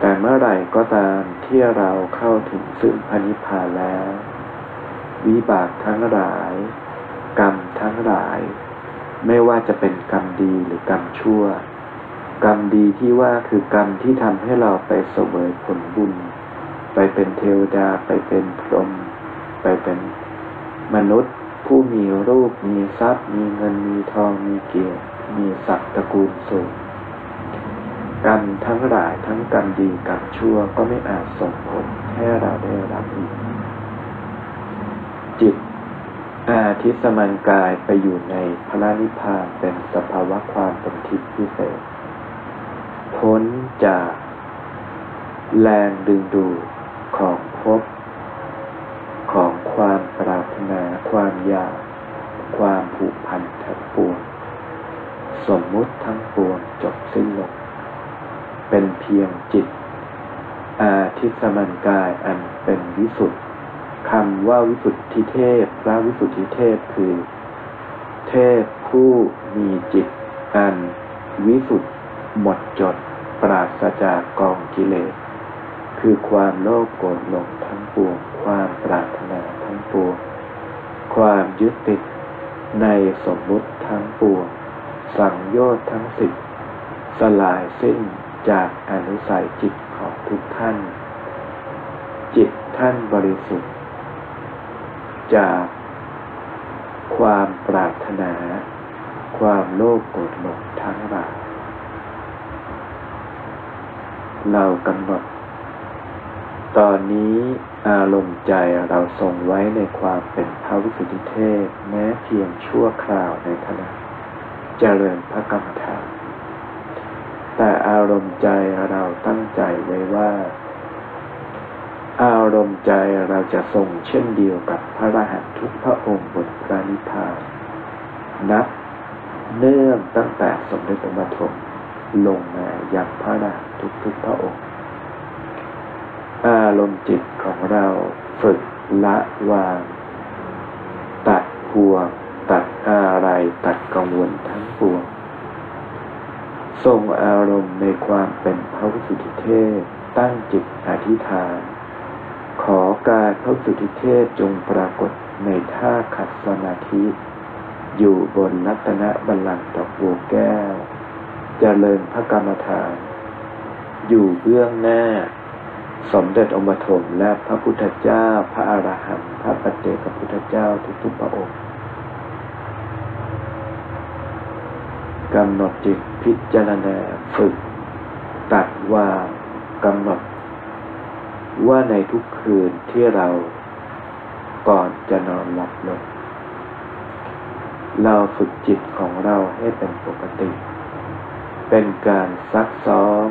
Speaker 1: แต่เมื่อไหร่ก็ตามที่เราเข้าถึงซึ่งพนิพพานแล้ว วิบากทั้งหลาย กรรมทั้งหลาย ไม่ว่าจะเป็นกรรมดีหรือกรรมชั่ว กรรมดีที่ว่าคือกรรมที่ทำให้เราไปเสวยผลบุญ ไปเป็นเทวดา ไปเป็นพรหมไปเป็นมนุษย์ ผู้มีรูป มีทรัพย์ มีเงินมีทองมีเกียรติมีศักดิ์ตระกูลสูงกรรมทั้งหลายทั้งกรรมดีกรรมชั่วก็ไม่อาจส่งผลให้เราได้รับอีก จิต อาทิสมันกายไปอยู่ในพระนิพพานเป็นสภาวะความเป็นทิพย์พิเศษ พ้นจาก แรงดึงดูดของภพของความปรารถนาความอยาก ความผูกพันทั้งปวง สมมุติทั้งปวงจบสิ้นลง เป็นเพียงจิต อาทิสมันกายอันเป็นวิสุทธิคำว่าวิสุทธิเทพ พระวิสุทธิเทพคือ เทพผู้มีจิตอันวิสุทธิ หมดจดปราศจากกองกิเลส คือความโลภโกรธหลงทั้งปวง ความปรารถนาทั้งปวง ความยึดติดในสมมุติทั้งปวง สังโยชน์ทั้งสิบสลายสิ้นจากอนุสัยจิตของทุกท่าน จิตท่านบริสุทธิ์ จากความปรารถนา ความโลภโกรธหลงทั้งหลาย เรากำหนด ตอนนี้อารมณ์ใจเราทรงไว้ในความเป็นพระวิสุทธิเทพแม้เพียงชั่วคราวในขณะเจริญพระกรรมฐานแต่อารมณ์ใจเราตั้งใจไว้ว่า อารมณ์ใจเราจะทรงเช่นเดียวกับพระรหัสทุกพระองค์บนพระนิพพานนับเนื่องตั้งแต่สมเด็จพระบรมลงมายังพระรหัส ทุกทุกพระองค์ อารมณ์จิตของเราฝึกละวาง ตัดห่วงตัดอะไรตัดกังวลทั้งปวงทรงอารมณ์ในความเป็นพระสุทธิเทพตั้งจิตอธิษฐาน ขอการพระสุทธิเทพจงปรากฏในท่าขัดสมาธิ อยู่บนรัตนบัลลังก์ดอกบัวแก้วจเจริญพระกรรมฐาน อยู่เบื้องหน้า สมเด็จองค์ปฐมและพระพุทธเจ้า พระอรหันต์พระปัจเจกพุทธเจ้าทุกๆพระองค์กำหนดจิตพิจารณาฝึก ตัดว่ากำหนด ว่าในทุกคืนที่เราก่อนจะนอนหลับลงเราฝึกจิตของเราให้เป็นปกติ เป็นการซักซ้อม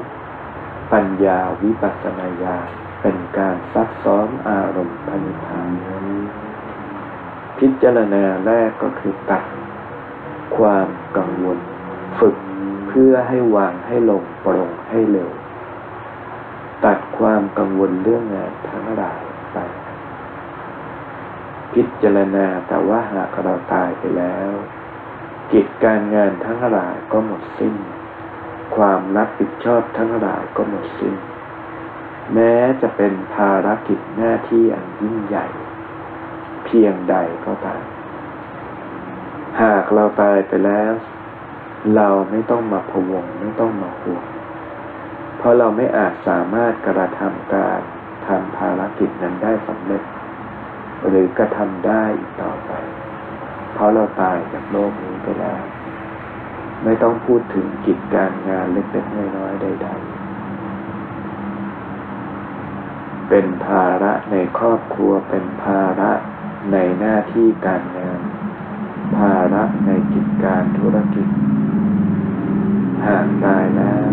Speaker 1: ปัญญาวิปัสสนาญาเป็นการซักซ้อมอารมณ์พนิพพานพิจารณาแรกก็คือตัดความกังวล ฝึกพพื่อให้วางให้ลงปรงให้เร็ว ตัดความกังวลเรื่องงานทั้งหลายไป พิจารณาแต่ว่าหากเราตายไปแล้ว กิจการงานทั้งหลายก็หมดสิ้น ความรับผิดชอบทั้งหลายก็หมดสิ้น แม้จะเป็นภารกิจหน้าที่อันยิ่งใหญ่ เพียงใดก็ตามหากเราตายไปแล้ว เราไม่ต้องมาพะวงไม่ต้องมาห่วง เพราะเราไม่อาจสามารถกระทำการทำภารกิจนั้นได้สำเร็จ หรือกระทำได้อีกต่อไป เพราะเราตายจากโลกนี้ไปแล้ว ไม่ต้องพูดถึงกิจการงานเล็กๆน้อยๆใดๆ เป็นภาระในครอบครัว เป็นภาระในหน้าที่การงาน ภาระในกิจการธุรกิจ หากตายแล้ว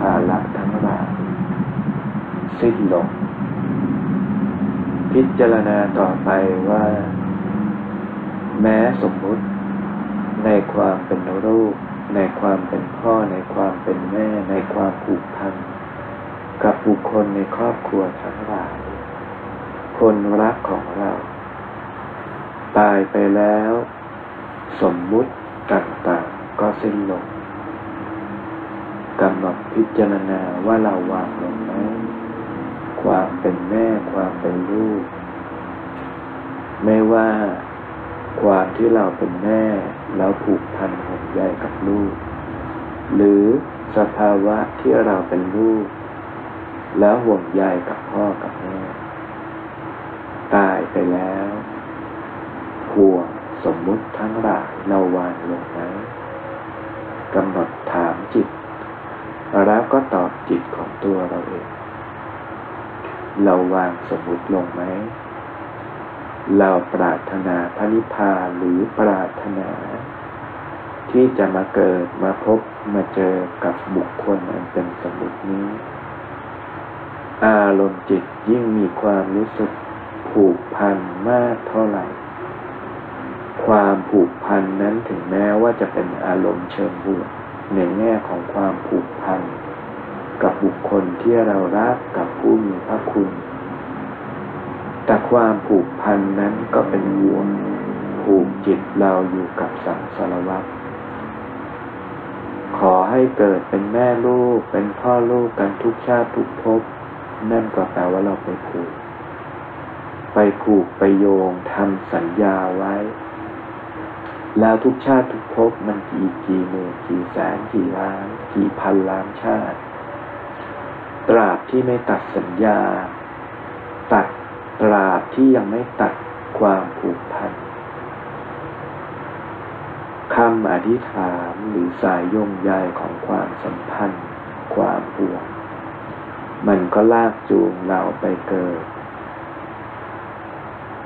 Speaker 1: ภาระทั้งหลายสิ้นลง พิจารณาต่อไปว่า แม้สมมุติ ในความเป็นลูกในความเป็นพ่อ ในความเป็นแม่ ในความผูกพันกับบุคคลในครอบครัวทั้งหลาย คนรักของเรา ตายไปแล้ว สมมุติต่างๆ ก็สิ้นลงกำหนดพิจารณาว่าเราวางลงไหมความเป็นแม่ความเป็นลูก ไม่ว่า ความที่เราเป็นแม่แล้วผูกพันห่วงใยกับลูก หรือสภาวะที่เราเป็นลูก แล้วห่วงใยกับพ่อกับแม่ ตายไปแล้วห่วงสมมุติทั้งหลายเราวางลงไหมกำหนดถามจิต แล้วก็ตอบจิตของตัวเราเอง เราวางสมมุติลงไหม เราปรารถนาพระนิพพานหรือปรารถนา ที่จะมาเกิดมาพบมาเจอกับบุคคลอันเป็นสมุตินี้ อารมณ์จิตยิ่งมีความรู้สึกผูกพันมากเท่าไหร่ ความผูกพันนั้นถึงแม้ว่าจะเป็นอารมณ์เชิงบวกในแง่ของความผูกพันกับบุคคลที่เรารักกับผู้มีพระคุณ แต่ความผูกพันนั้นก็เป็นห่วงผูกจิตเราอยู่กับสังสารวัฏขอให้เกิดเป็นแม่ลูกเป็นพ่อลูกกันทุกชาติทุกภพนั่นก็แปลว่าเราไปผูก ไปผูกไปโยงทำสัญญาไว้ แล้วทุกชาติทุกภพมันกี่กี่หมื่นกี่แสนกี่ล้าน กี่พันล้านชาติ ตราบที่ไม่ตัดสัญญา ตัด ตราบที่ยังไม่ตัดความผูกพันคำอธิษฐานหรือสายโยงใยของความสัมพันธ์ ความห่วง มันก็ลากจูงเราไปเกิด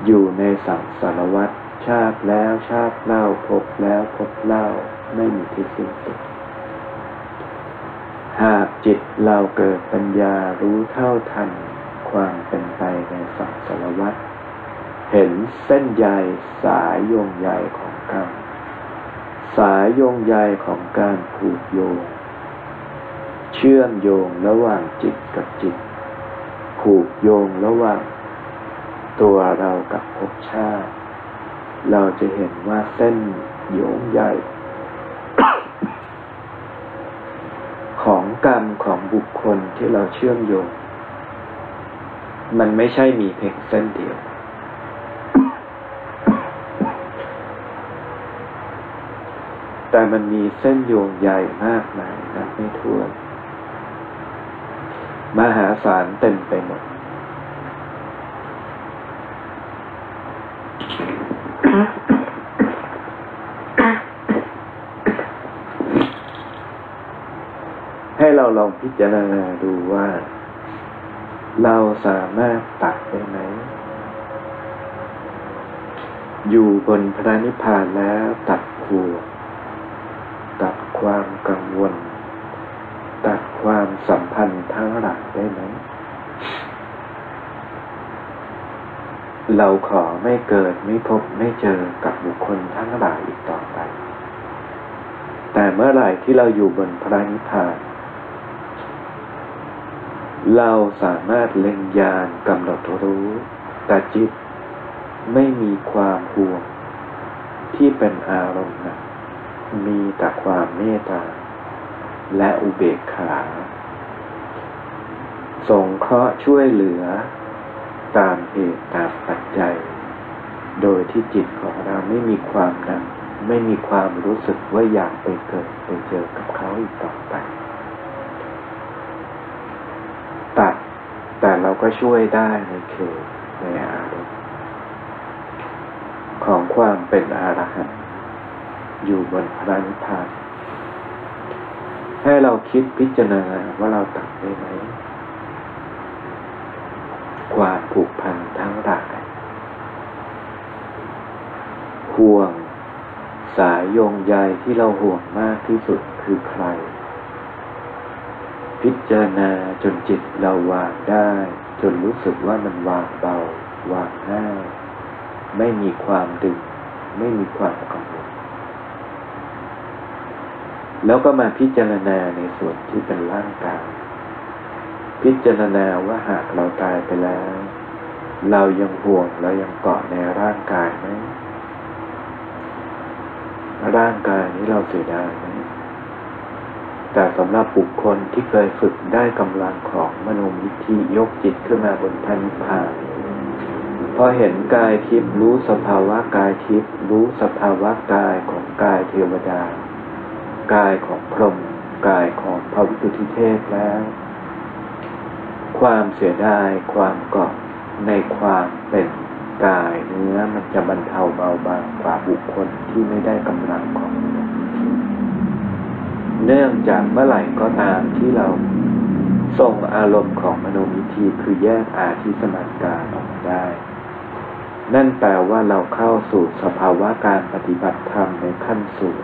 Speaker 1: อยู่ในสังสารวัฏชาติแล้วชาติเล่าพบแล้วพบเล่าไม่มีที่สิ้นสุด หากจิตเราเกิดปัญญารู้เท่าทัน ความเป็นไปในสังสารวัฏเห็นเส้นใยสายโยงใยของกรรมสายโยงใยของการผูกโยง เชื่อมโยงระหว่างจิตกับจิต ผูกโยงระหว่างตัวเรากับภพชาติ เราจะเห็นว่าเส้นโยงใยของกรรมของบุคคลที่เราเชื่อมโยง มันไม่ใช่มีเพียงเส้นเดียว แต่มันมีเส้นโยงใยมากมายนับไม่ถ้วน มหาศาลเต็มไปหมด ให้เราลองพิจารณาดูว่า เราสามารถตัดได้ไหม อยู่บนพระนิพพานแล้วตัดขัวตัดความกังวล ตัดความสัมพันธ์ทั้งหลายได้ไหม เราขอไม่เกิดไม่พบไม่เจอกับบุคคลทั้งหลายอีกต่อไป แต่แต่เมื่อไหร่ที่เราอยู่บนพระนิพพาน เราสามารถเล็งยานกำหนดรู้ แต่จิตไม่มีความห่วง ที่เป็นอารมณ์นะมีแต่ความเมตตา และอุเบกขาสงเคราะห์ช่วยเหลือ ตามเหตุตามปัจจัย โดยที่จิตของเราไม่มีความนักไม่มีความรู้สึกว่าอยากไปเกิดไปเจอกับเขาอีกต่อไป ตัด แต่เรา ก็ช่วยได้ในเขตในอารมณ์ของความเป็นอรหันต์อยู่บนพระนิพพานให้เราคิดพิจารณาว่าเราตัดได้ไหมความผูกพันทั้งหลายห่วงสายโยงใยที่เราห่วงมากที่สุดคือใคร พิจารณาจนจิตเราวางได้ จนรู้สึกว่ามันวางเบาวางง่ายไม่มีความดึง ไม่มีความกังวลแล้วก็มาพิจารณาในส่วนที่เป็นร่างกายพิจารณาว่าหากเราตายไปแล้ว เรายังห่วงเรายังเกาะในร่างกายไหมร่างกายนี้เราเสียดายไหม แต่สำหรับบุคคลที่เคยฝึกได้กำลังของมโนมิธิยกจิตขึ้นมาบนพันธาพอเห็นกายทิพย์รู้สภาวะกายทิพย์รู้สภาวะกายของกายเทวดา กายของพรหมกายของพระวิสุทธิเทพแล้ว ความเสียดายความเกาะในความเป็นกายเนื้อมันจะบรรเทาเบาบางกว่าบุคคลที่ไม่ได้กำลังของมนุษย์ เนื่องจากเมื่อไหร่ก็ตามที่เราส่งอารมณ์ของมโนมิธีคือแยกอาทิสมัการออกมาได้ นั่นแปลว่าเราเข้าสู่สภาวะการปฏิบัติธรรมในขั้นสูง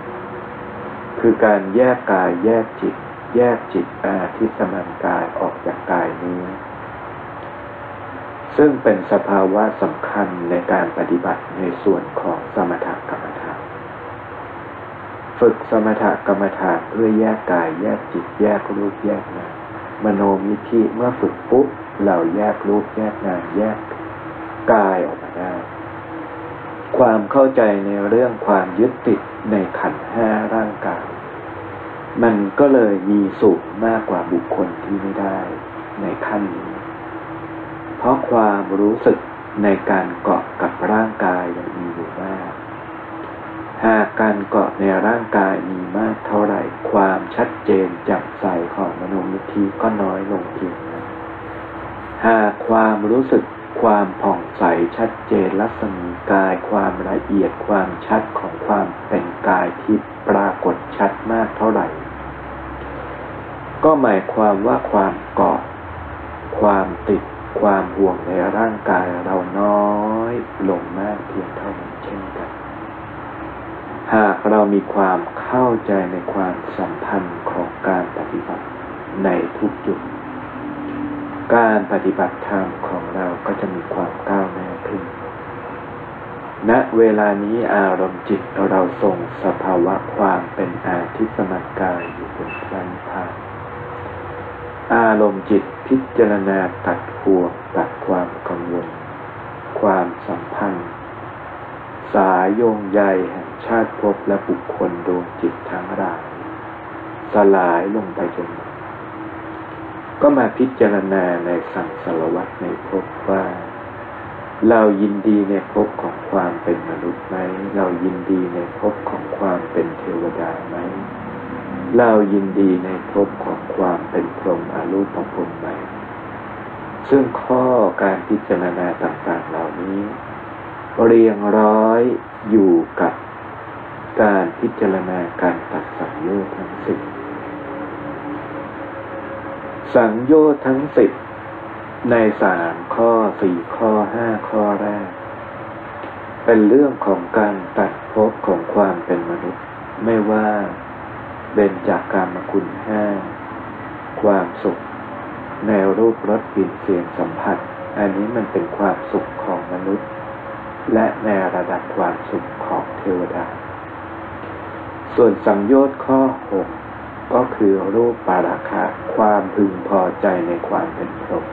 Speaker 1: คือการแยกกายแยกจิต แยกจิตอาทิสมันกายออกจากกายนี้ ซึ่งเป็นสภาวะสำคัญในการปฏิบัติในส่วนของสมถกรรมฐาน ฝึกสมถกรรมฐานเพื่อแยกกาย แยกจิตแยกรูปแยกนามมโนมิธิเมื่อฝึกปุ๊บเราแยกรูปแยกนามแยกกายออกมาได้ความเข้าใจในเรื่องความยึดติดในขันห้าร่างกาย มันก็เลยมีสูงมากกว่าบุคคลที่ไม่ได้ในขั้นนี้ เพราะความรู้สึกในการเกาะกับร่างกายยังมีอยู่มาก หากการเกาะในร่างกายมีมากเท่าไหร่ความชัดเจนจับใสของมโนมิธีก็น้อยลงเพียงนั้นหากความรู้สึกความผ่องใสชัดเจนลักษณะกายความละเอียดความชัดของความเป็นกายที่ปรากฏชัดมากเท่าไหร่ ก็หมายความว่าความเกาะความติดความห่วงในร่างกายเราน้อยลงมากเพียงเท่านั้น หากเรามีความเข้าใจในความสัมพันธ์ของการปฏิบัติในทุกจุด การปฏิบัติธรรมของเราก็จะมีความก้าวหน้าขึ้น ณ เวลานี้อารมณ์จิตเราทรงสภาวะความเป็นอาทิสมักายอยู่บนพระนิพาอารมณ์จิตพิจารณาตัดห่วงตัดความกังวล ความสัมพันธ์ สายโยงใยแห่ง ชาติภพและบุคคลดวงจิตทั้งหลายสลายลงไปจนหมดก็มาพิจารณาในสังสารวัตในภพว่า เรายินดีในภพของความเป็นมนุษย์ไหม เรายินดีในภพของความเป็นเทวดาไหม เรายินดีในภพของความเป็นพรหมอารูปภพไหม ซึ่งข้อการพิจารณาต่างๆเหล่านี้ เรียงร้อยอยู่กับ การพิจารณาการตัดสังโยชน์ทั้งสิบสังโยชน์ทั้งสิบในสามข้อสี่ข้อห้าข้อแรก เป็นเรื่องของการตัดภพของความเป็นมนุษย์ ไม่ว่าเบญจากการมคุณห้า ความสุข ในรูปรสกลิ่นเสียงสัมผัส อันนี้มันเป็นความสุขของมนุษย์ และในระดับความสุขของเทวดา ส่วนสังโยชน์ข้อหกก็คือรูปปาราคะ ความพึงพอใจในความเป็นพรหม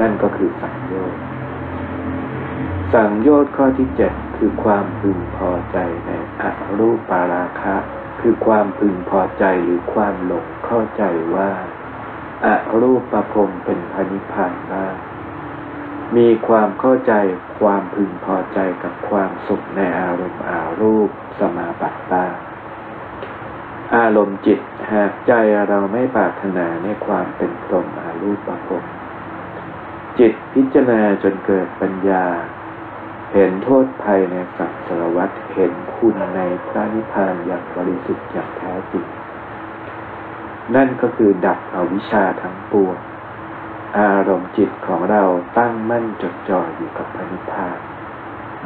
Speaker 1: นั่นก็คือสังโยชน์สังโยชน์ข้อที่เจ็ดคือความพึงพอใจในอรูปปาราคะ คือความพึงพอใจหรือความหลงเข้าใจว่าอรูปประพรมเป็นพนิพพานบ้างมีความเข้าใจความพึงพอใจกับความสุขในอารมณ์อารูปสมาบัติบ้าง อารมณ์จิตหากใจเราไม่ปรารถนาในความเป็นพรหมอารูปประพรมจิตพิจารณาจนเกิดปัญญา เห็นโทษภัยในสังสารวัฏเห็นคุณในพระนิพพานอย่างบริสุทธิ์อย่างแท้จริง นั่นก็คือดับอวิชชาทั้งปวงอารมณ์จิตของเราตั้งมั่นจดจ่ออยู่กับพระนิพพาน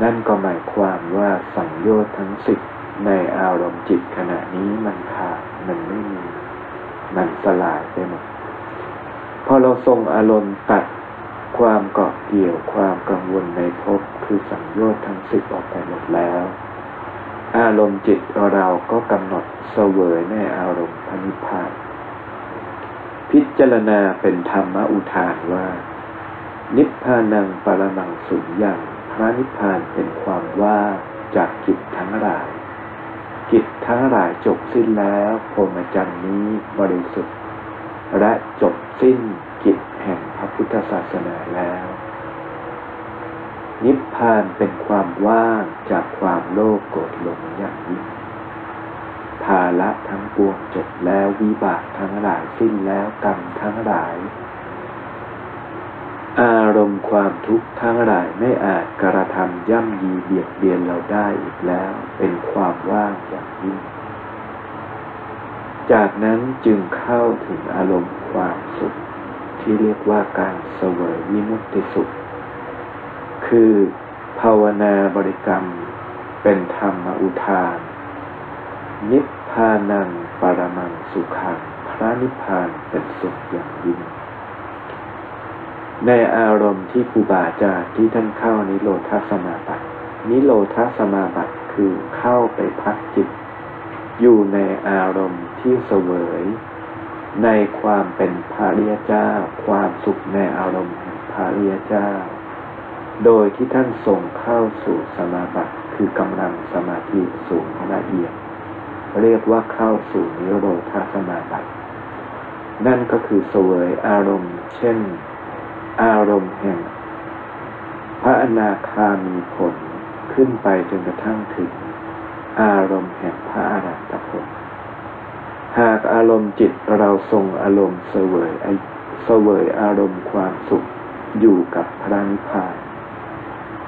Speaker 1: นั่นก็หมายความว่าสังโยชน์ทั้งสิบ ในอารมณ์จิตขณะนี้มันขาดมันไม่มี มันสลายไปหมดพอเราทรงอารมณ์ตัดความเกาะเกี่ยวความกังวลในภพคือสังโยชน์ทั้งสิบออกไปหมดแล้ว อารมณ์จิตเราก็กำหนดเสวยในอารมณ์พระนิพพานพิจารณาเป็นธรรมอุทานว่า นิพพานังปรมังสุญญ์พระนิพพานเป็นความว่าจากกิจทั้งหลาย กิจทั้งหลายจบสิ้นแล้วพรหมจรรย์นี้บริสุทธิ์ และจบสิ้นกิจแห่งพระพุทธศาสนาแล้ว นิพพานเป็นความว่างจากความโลภโกรธหลงอย่างยิ่งภาละทั้งปวงจบแล้ววิบากทั้งหลายสิ้นแล้วกรรมทั้งหลาย อารมณ์ความทุกข์ทั้งหลายไม่อาจกระทำย่ำยีเบียดเบียนเราได้อีกแล้ว เป็นความว่างอย่างยิ่ง จากนั้นจึงเข้าถึงอารมณ์ความสุข ที่เรียกว่าการเสวยวิมุตติสุข คือภาวนาบริกรรม เป็นธรรมอุทาน นิพพานังปรมังสุขังพระนิพพานเป็นสุขอย่างยิ่ง ในอารมณ์ที่ครูบาอาจารย์ที่ท่านเข้านิโรธาสมาบัติ นิโรธาสมาบัติคือเข้าไปพักจิต อยู่ในอารมณ์ที่เสวย ในความเป็นพระริยเจ้า ความสุขในอารมณ์พระริยเจ้า โดยที่ท่านส่งเข้าสู่สมาบัติคือกำลังสมาธิสูงละเอียด เรียกว่าเข้าสู่นิโรธาสมาบัติ นั่นก็คือเสวยอารมณ์ เช่น อารมณ์แห่ง พระอนาคามีผลขึ้นไปจนกระทั่งถึง อารมณ์แห่งพระอรหันตผลหากอารมณ์จิตเราทรงอารมณ์เสวยเสวยอารมณ์ความสุข อยู่กับพระนิพพาน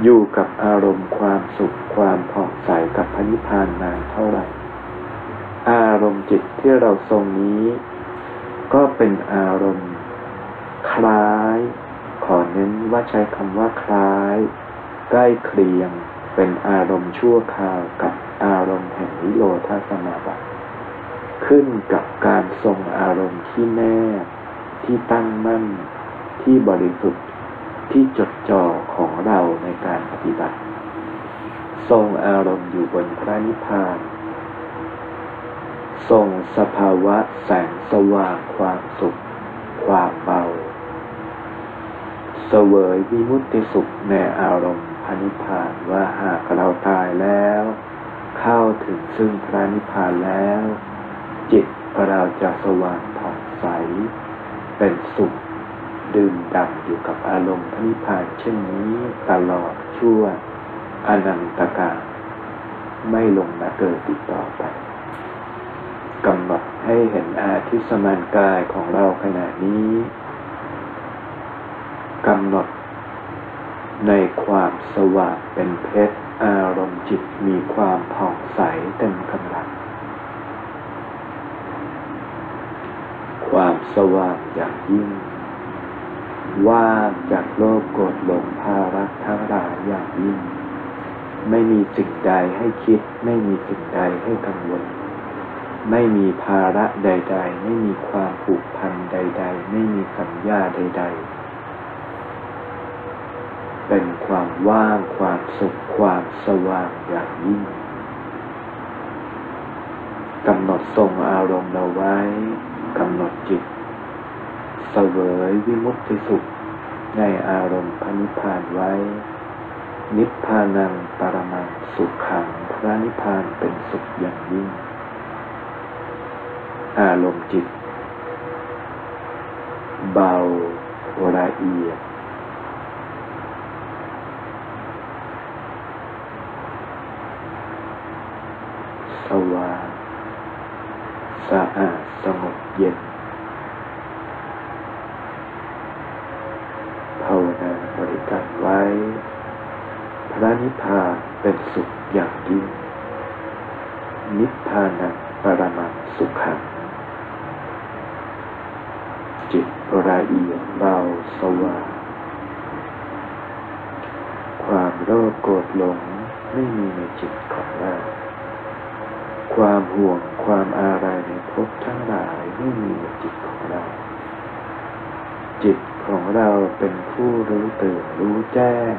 Speaker 1: อยู่กับอารมณ์ความสุขความผ่องใสกับพระนิพพานนานเท่าไหร่ อารมณ์จิตที่เราทรงนี้ ก็เป็นอารมณ์คล้าย ขอเน้นว่าใช้คำว่าคล้าย ใกล้เคียง เป็นอารมณ์ชั่วคราวกับอารมณ์แห่งนิโรธาสมาบัติขึ้นกับการทรงอารมณ์ที่แน่ ที่ตั้งมั่น ที่บริสุทธิ์ที่จดจ่อของเราในการปฏิบัติ ทรงอารมณ์อยู่บนพระนิพพานทรงสภาวะแสงสว่างความสุข ความเบา สวยวิมุตติสุขในอารมณ์พระนิพพานว่าหากเราตายแล้ว เข้าถึงซึ่งพระนิพพานแล้ว จิตเราจะสว่างผ่องใส เป็นสุขดื่มด่ำอยู่กับอารมณ์พระนิพพานเช่นนี้ตลอดชั่วอนันตกาลไม่ลงมาเกิดติดต่อไปกำหนดให้เห็นอาทิสมานกายของเราขณะนี้ กำหนด ในความสว่างเป็นเพชร อารมณ์จิตมีความผ่องใสเต็มกำลัง ความสว่างอย่างยิ่ง ว่างจากโลกโกรธหลงภาระทั้งหลายอย่างยิ่ง ไม่มีสิ่งใดให้คิด ไม่มีสิ่งใดให้กังวลไม่มีภาระใด ๆ ไม่มีความผูกพันใด ๆ ไม่มีสัญญาใด ๆ เป็นความว่างความสุขความสว่างอย่างยิ่งกำหนดทรงอารมณ์เราไว้กำหนดจิต เสวยวิมุตติสุข ในอารมณ์พระนิพพานไว้ นิพพานังปรมังสุขขังพระนิพพานเป็นสุขอย่างยิ่ง อารมณ์จิต เบาละเอียด ส ว่างสะอาดสงบเย็นภาวนาบริกรรมไว้ พระนิพพานเป็นสุขอย่างยิ่ง นิพพานังปรมังสุขังจิตละเอียดเบาสว่างความโลภโกรธหลงไม่มีในจิตของเรา ความห่วงความอาลัยในภพทั้งหลายไม่มีในจิตของเรา จิตของเราเป็นผู้รู้ตื่นรู้แจ้ง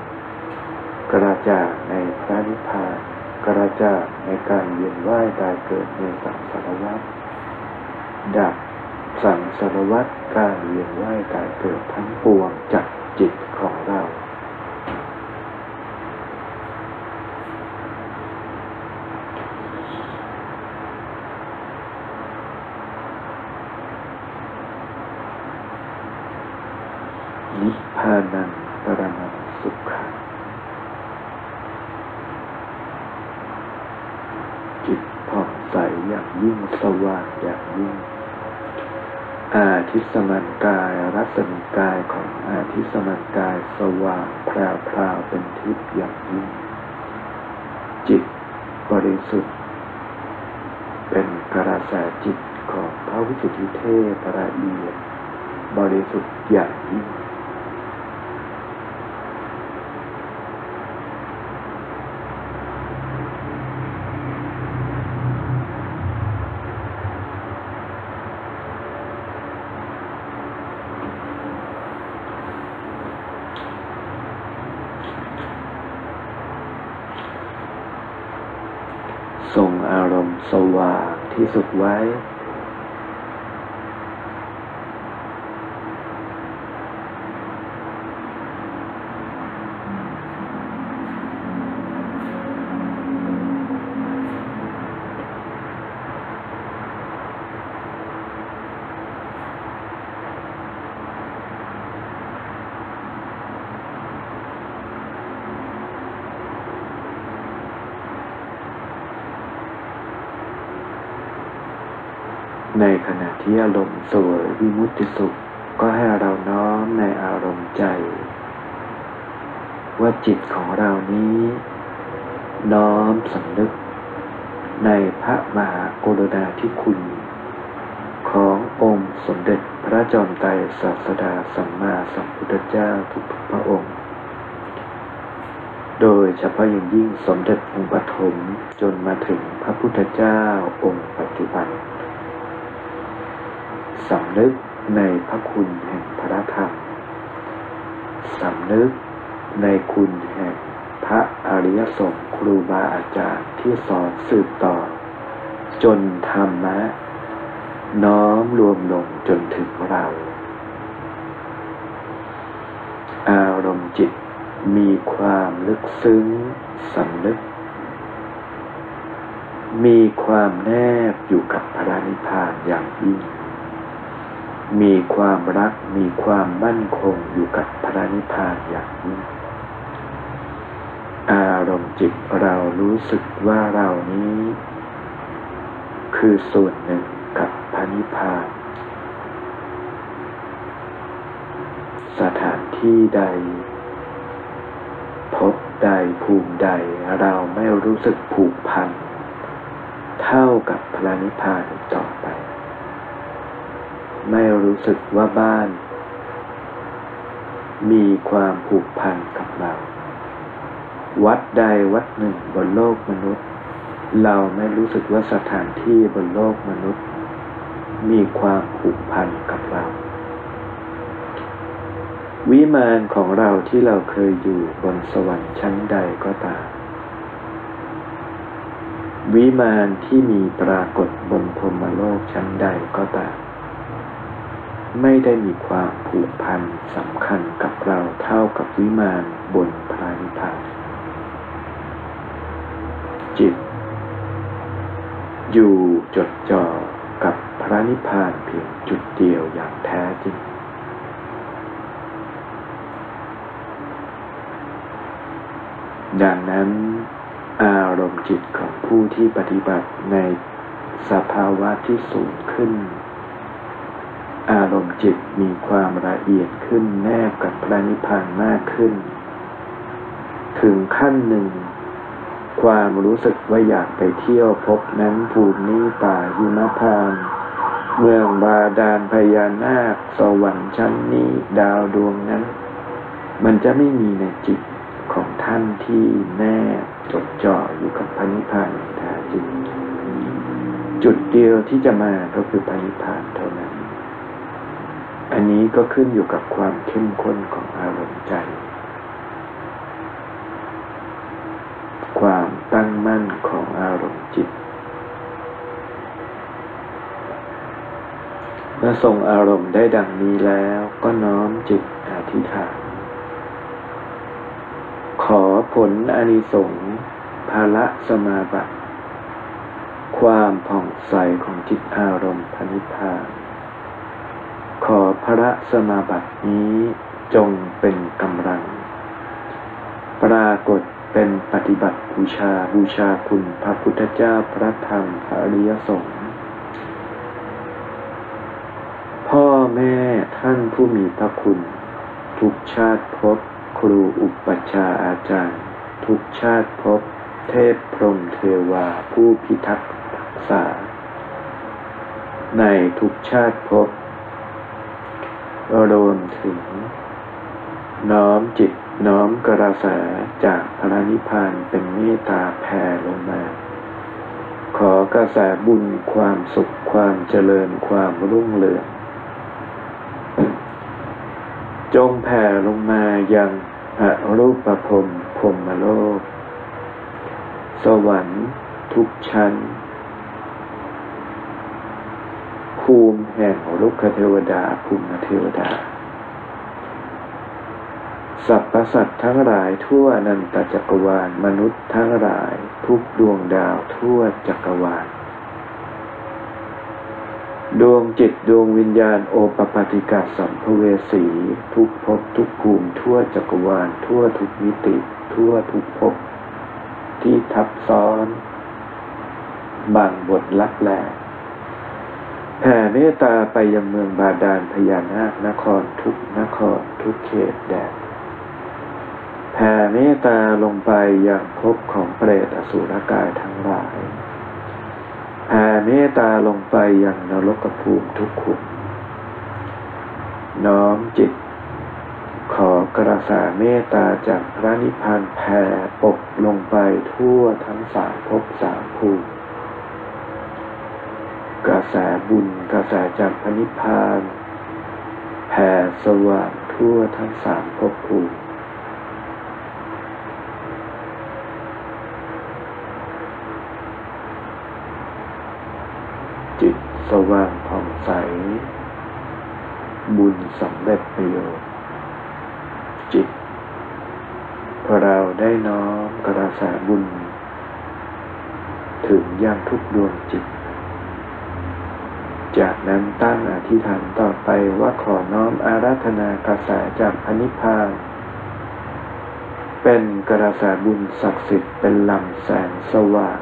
Speaker 1: กระจ่างในพระนิพพานกระจ่างในการเวียนว่ายตายเกิดในสังสารวัฏดับสังสารวัฏการเวียนว่ายตายเกิดทั้งปวงจากจิตของเรา นิพพานังปรมังสุขังจิตผ่องใสอย่างยิ่งสว่างอย่างยิ่ง อาทิ สมันกายรัศมีกายของอาทิสมันกายสว่างแพรวพราวเป็นทิพย์อย่างยิ่งจิตบริสุทธิ์ เป็นกระแสจิตของพระวิสุทธิเทพระเอียดบริสุทธิ์อย่างยิ่ง ทรงอารมณ์ส ว่างที่สุดไว้ ในขณะที่อารมณ์สวยวิมุ ตติสุขก็ให้เราน้อมในอารมณ์ใจ ว่าจิตของเรานี้ น้อมสำนึก ในพระมหากรุณาธิคุณ ขององค์สมเด็จพระจอมไตรศาสดาสัมมาสัมพุทธเจ้าทุกพระองค์ โดยเฉพาะอย่างยิ่งสมเด็จองค์ปฐมจนมาถึงพระพุทธเจ้าองค์ปัจจุบันสำนึก ในพระคุณแห่งพระธรรมสำนึกในคุณแห่งพระอริยสงฆ์ครูบาอาจารย์ที่สอนสืบต่อ จนธรรมะ น้อมรวมลงจนถึงเรา อารมณ์จิตมีความลึกซึ้งสำนึก มีความแนบอยู่กับพระนิพพานอย่างยิ่ง มีความรักมีความมั่นคงอยู่กับพระนิพพานอย่างยิ่งอารมณ์จิตเรารู้สึกว่าเรานี้ คือส่วนหนึ่งกับพระนิพพาน สถานที่ใด พบใดภูมิใดเราไม่รู้สึกผูกพัน เท่ากับพระนิพพานต่อไป ไม่รู้สึกว่าบ้าน มีความผูกพันกับเรา วัดใดวัดหนึ่งบนโลกมนุษย์ เราไม่รู้สึกว่าสถานที่บนโลกมนุษย์ มีความผูกพันกับเรา วิมานของเราที่เราเคยอยู่บนสวรรค์ชั้นใดก็ตามวิมานที่มีปรากฏบนพรมโลกชั้นใดก็ตาม ไม่ได้มีความผูกพันสำคัญกับเราเท่ากับวิมานบนพระนิพพานจิต อยู่จดจ่อกับพระนิพพานเพียงจุดเดียวอย่างแท้จริงดังนั้น อารมณ์จิตของผู้ที่ปฏิบัติในสภาวะที่สูงขึ้น อารมณ์จิตมีความละเอียดขึ้นแนบกับพระนิพพานมากขึ้น ถึงขั้นหนึ่ง ความรู้สึกว่าอยากไปเที่ยวพบนั้นภูมินี้ป่าหิมพานเมืองบาดาลพญานาค สวรรค์ชั้นนี้ดาวดวงนั้น มันจะไม่มีในจิตของท่านที่แน่จดจ่ออยู่กับพระนิพพานแท้จริงจุดเดียวที่จะมาก็คือพระนิพพานเท่านั้น อันนี้ก็ขึ้นอยู่กับความเข้มข้นของอารมณ์ใจ ความตั้งมั่นของอารมณ์จิตเมื่อทรงอารมณ์ได้ดังนี้แล้วก็น้อมจิตอธิษฐาน ขอผลอานิสงส์ภาละสมาบัติ ความผ่องใสของจิตอารมณ์พนิพพาน ขอพระสมาบัตินี้จงเป็นกำลัง ปรากฏเป็นปฏิบัติบูชาบูชาคุณพระพุทธเจ้าพระธรรมพระอริยสงฆ์พ่อแม่ท่านผู้มีพระคุณ ทุกชาติพบครูอุปัชฌาย์อาจารย์ ทุกชาติพบเทพพรหมเทวาผู้พิทักษ์รักษา ในทุกชาติพบ รวมถึง น้อมจิตน้อมกระแสจากพระนิพพานเป็นเมตตาแผ่ลงมา ขอกระแสบุญความสุขความเจริญความรุ่งเรืองจงแผ่ลงมายังอรูปภพพรมโลก สวรรค์ทุกชั้น ภูมิแห่งลุกเทวดาภูมิเทวดาสรรพสัตทั้งหลายทั่วนันตจักรวาลมนุษย์ทั้งหลายทุกดวงดาวทั่วจักรวาล ดวงจิตดวงวิญญาณโอปปาติกาสัมภเวสี ทุกภพทุกภูมิทั่วจักรวาล ทั่วทุกมิติ ทั่วทุกภพที่ทับซ้อนบางบทลักแหล แผ่เมตตาไปยังเมืองบาดาลพญานาคนครทุกนครทุกเขตแดนแผ่เมตตาลงไปยังภพของเปรตอสุรกายทั้งหลายแผ่เมตตาลงไปยังนรกภูมิทุกขุมน้อมจิต ขอกระแสเมตตาจากพระนิพพานแผ่ปกลงไปทั่วทั้งสามภพสามภูมิ กระแสบุญกระแสจากพระนิพพานแผ่สว่างทั่วทั้งสามภพภูมิจิตสว่างผ่องใส บุญสำเร็จประโยชน์จิต เราได้น้อมกระแสบุญ ถึงยังทุกดวงจิต จากนั้นตั้งอธิษฐานต่อไปว่าขอน้อมอาราธนากระแสจากพระนิพพานเป็นกระแสบุญศักดิ์สิทธิ์เป็นลำแสงสว่าง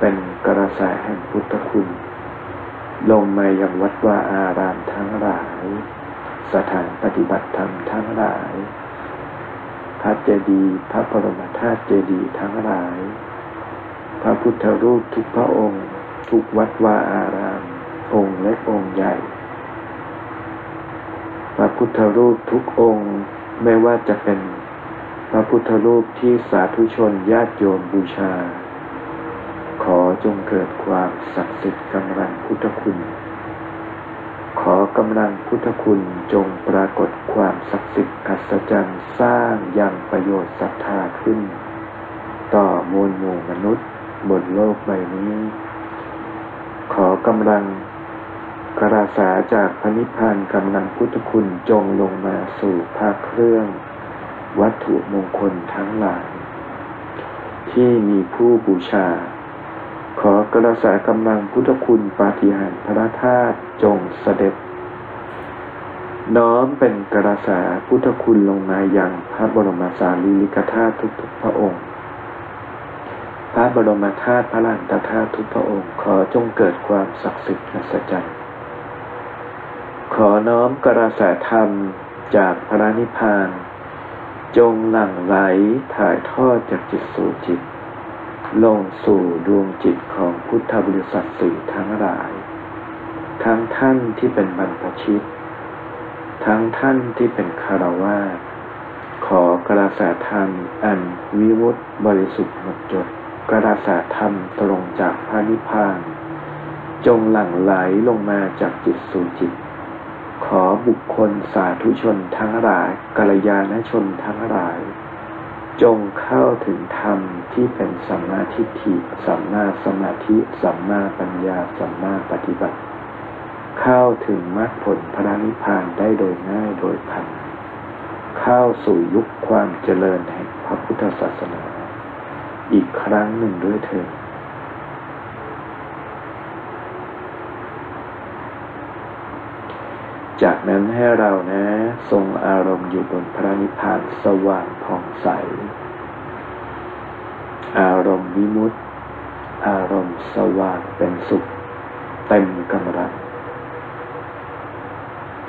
Speaker 1: เป็นกระแสแห่งพุทธคุณ ลงมายังวัดวาอารามทั้งหลาย สถานปฏิบัติธรรมทั้งหลาย พระเจดีย์พระบรมธาตุเจดีย์ทั้งหลาย พระพุทธรูปทุกพระองค์ ทุกวัดวาอาราม องค์เล็กองค์ใหญ่ พระพุทธรูปทุกองค์ไม่ว่าจะเป็นพระพุทธรูปที่สาธุชนญาติโยมบูชา ขอจงเกิดความศักดิ์สิทธิ์กำลังพุทธคุณ ขอกำลังพุทธคุณจงปรากฏความศักดิ์สิทธิ์อัศจรรย์สร้างยังประโยชน์ศรัทธาขึ้น ต่อมวลหมู่มนุษย์บนโลกใบนี้ ขอกำลัง กระแสจากพระนิพพานกำลังพุทธคุณจงลงมาสู่ภาคเครื่อง วัตถุมงคลทั้งหลาย ที่มีผู้บูชา ขอกระแสกำลังพุทธคุณปาฏิหาริย์พระธาตุจงเสด็จ น้อมเป็นกระแสพุทธคุณลงมาอย่างพระบรมสารีริกธาตุทุกๆพระองค์พระบรมธาตุพระลันตธาตุทุกพระองค์ ขอจงเกิดความศักดิ์สิทธิ์อัศจรรย์ ขอน้อมกระแสธรรมจากพระนิพพาน จงหลั่งไหลถ่ายทอดจากจิตสู่จิต ลงสู่ดวงจิตของพุทธบริษัทสี่ทั้งหลาย ทั้งท่านที่เป็นบรรพชิต ทั้งท่านที่เป็นคารวาสขอกระแสธรรมอันวิมุตบริสุทธิ์หมดจดกระแสธรรมตรงจากพระนิพพาน จงหลั่งไหลลงมาจากจิตสู่จิต ขอบุคคลสาธุชนทั้งหลายกัลยาณชนทั้งหลาย จงเข้าถึงธรรมที่เป็นสัมมาทิฏฐิสัมมาสมาธิสัมมาปัญญาสัมมาปฏิบัติ เข้าถึงมรรคผลพระนิพพานได้โดยง่ายโดยพันเข้าสู่ยุคความเจริญแห่งพระพุทธศาสนา อีกครั้งหนึ่งด้วยเถิด จากนั้นให้เรานะ ทรงอารมณ์อยู่บนพระนิพพานสว่างผ่องใส อารมณ์วิมุตติ อารมณ์สว่างเป็นสุข เต็มกำลัง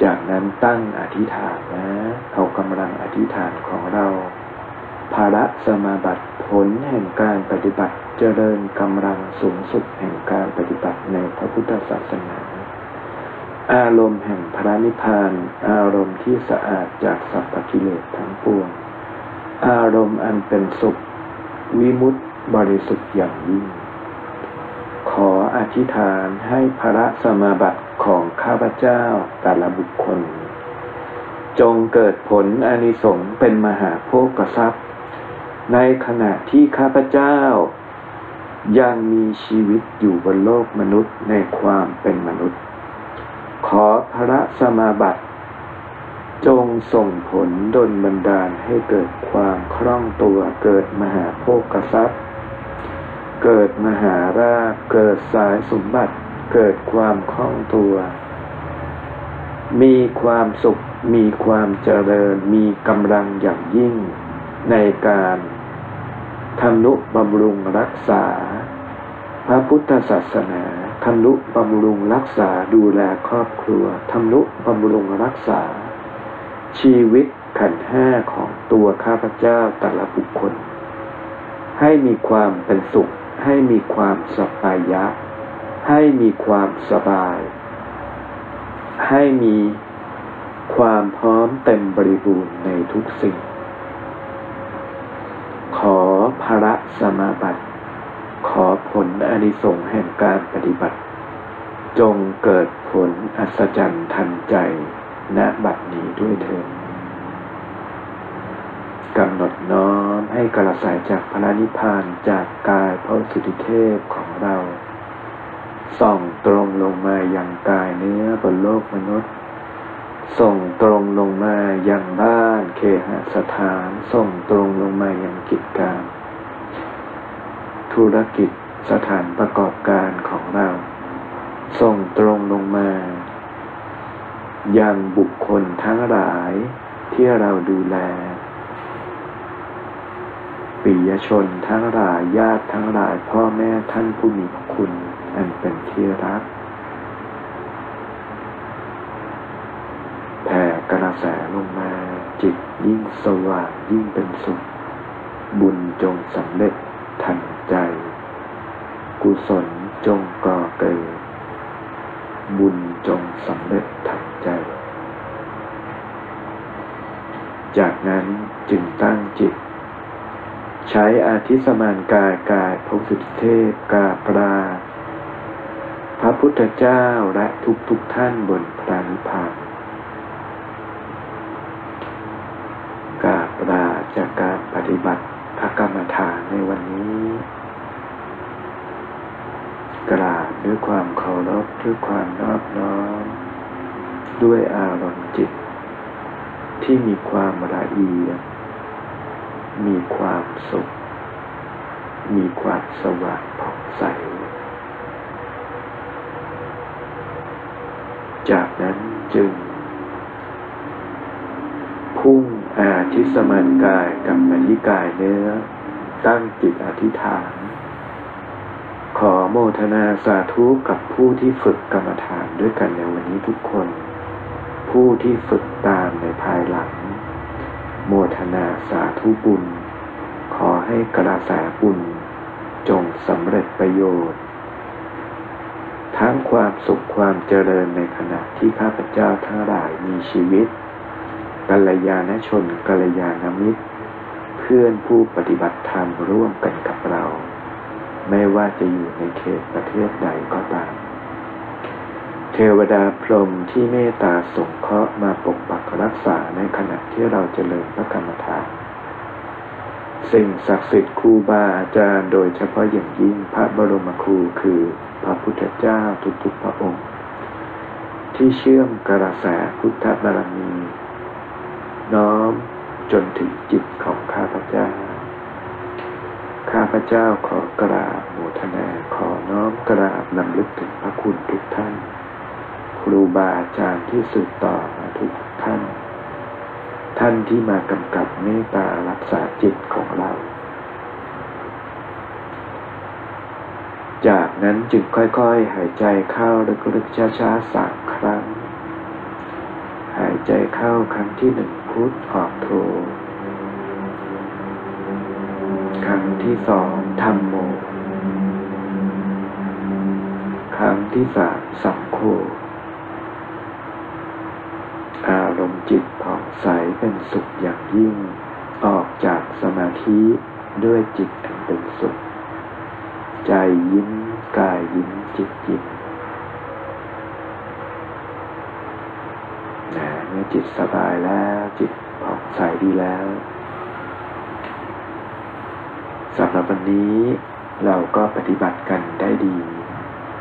Speaker 1: จากนั้นตั้งอธิษฐานนะ เอากำลังอธิษฐานของเรา ภาระสมาบัติผลแห่งการปฏิบัติเจริญกำลังสูงสุดแห่งการปฏิบัติในพระพุทธศาสนา อารมณ์แห่งพระนิพพาน อารมณ์ที่สะอาดจากสัพพกิเลสทั้งปวง อารมณ์อันเป็นสุข วิมุตติบริสุทธิ์อย่างยิ่ง ขออธิษฐานให้พระสมาบัติของข้าพเจ้าแต่ละบุคคล จงเกิดผลอนิสงส์เป็นมหาโภคทรัพย์ ในขณะที่ข้าพเจ้า ยังมีชีวิตอยู่บนโลกมนุษย์ในความเป็นมนุษย์ ขอพระสมาบัติ จงส่งผลดลบันดาลให้เกิดความคล่องตัวเกิดมหาโภคทรัพย์ เกิดมหาราเกิดสายสมบัติ เกิดความคล่องตัว มีความสุขมีความเจริญมีกำลังอย่างยิ่ง ในการทำนุบำรุงรักษา พระพุทธศาสนา ทำนุบำรุงรักษาดูแลครอบครัวทำนุบำรุงรักษา ชีวิตขันห้าของตัวข้าพเจ้าแต่ละบุคคล ให้มีความเป็นสุข ให้มีความสบายะ ให้มีความสบาย ให้มีความพร้อมเต็มบริบูรณ์ในทุกสิ่ง ขอภระสมาบัติ ขอผลอนิสงส์แห่งการปฏิบัติ จงเกิดผลอัศจรรย์ทันใจณบัดนี้ด้วยเถิดกำหนดน้อมให้กระแสจากพระนิพพานจากกายพระสุติเทพของเรา ส่องตรงลงมาอยังกายเนื้อบนโลกมนุษย์ ส่งตรงลงมาอยังบ้านเคหสถาน ส่งตรงลงมาอยังกิจการ ธุรกิจสถานประกอบการของเรา ส่งตรงลงมา ยังบุคคลทั้งหลายที่เราดูแลปิยชนทั้งหลายญาติทั้งหลายพ่อแม่ท่านผู้มีพระคุณ อันเป็นที่รักแผ่กระแสลงมาจิตยิ่งสว่างยิ่งเป็นสุข บุญจงสำเร็จทัน ใจ กุศลจงก่อเกิด บุญจงสำเร็จทันใจ จากนั้นจึงตั้งจิต ใช้อาทิสมานกายกายพระสุทธเทพกาปราพระพุทธเจ้าและทุกทุกท่านบนพระนิพพานกาบลาจากการปฏิบัติ กรรมฐานในวันนี้ กราบด้วยความเคารพด้วยความนอบน้อม ด้วยอารมณ์จิต ที่มีความละเอียด มีความสุข มีความสว่างผ่องใส จากนั้นจึง พุ่ง อาทิสมานกายกับมาที่กายเนื้อ ตั้งจิตอธิษฐาน ขอโมทนาสาธุกับผู้ที่ฝึกกรรมฐานด้วยกันในวันนี้ทุกคน ผู้ที่ฝึกตามในภายหลัง โมทนาสาธุบุญ ขอให้กระแสบุญ จงสำเร็จประโยชน์ ทั้งความสุขความเจริญในขณะที่ข้าพเจ้าทั้งหลายมีชีวิต กัลยาณชนกัลยาณมิตร เพื่อนผู้ปฏิบัติธรรมร่วมกันกับเรา ไม่ว่าจะอยู่ในเขตประเทศใดก็ตาม เทวดาพรหมที่เมตตาสงเคราะห์มาปกปักรักษาในขณะที่เราเจริญพระกรรมฐานสิ่งศักดิ์สิทธิ์ครูบาอาจารย์โดยเฉพาะอย่างยิ่งพระบรมครูคือพระพุทธเจ้าทุกๆพระองค์ ที่เชื่อมกระแสพุทธบารมี น้อมจนถึงจิตของข้าพเจ้า ข้าพเจ้าขอกราบโมทนาขอน้อมกราบนำลึกถึงพระคุณทุกท่าน ครูบาอาจารย์ที่สืบต่อมาทุกท่าน ท่านที่มากำกับเมตตารักษาจิตของเรา จากนั้นจึงค่อยๆ หายใจเข้าลึกๆช้าๆสามครั้ง หายใจเข้าครั้งที่หนึ่ง พุทออกโทครั้งที่สองธรรมโม ครั้งที่สามสังโฆอารมณ์จิตผ่องใสเป็นสุขอย่างยิ่ง ออกจากสมาธิด้วยจิตอันเป็นสุข ใจยิ้มกายยิ้มจิตยิ้มนะ เมื่อจิตสบายแล้ว จิตผ่องใสดีแล้วสำหรับวันนี้เราก็ปฏิบัติกันได้ดี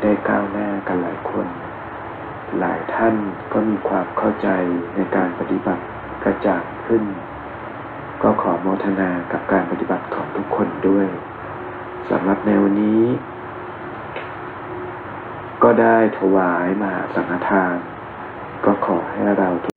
Speaker 1: ได้ก้าวหน้ากันหลายคน หลายท่านก็มีความเข้าใจในการปฏิบัติกระจ่างขึ้น ก็ขอโมทนากับการปฏิบัติของทุกคนด้วยสำหรับในวันนี้ ก็ได้ถวายมาสังฆทาน ก็ขอให้เรา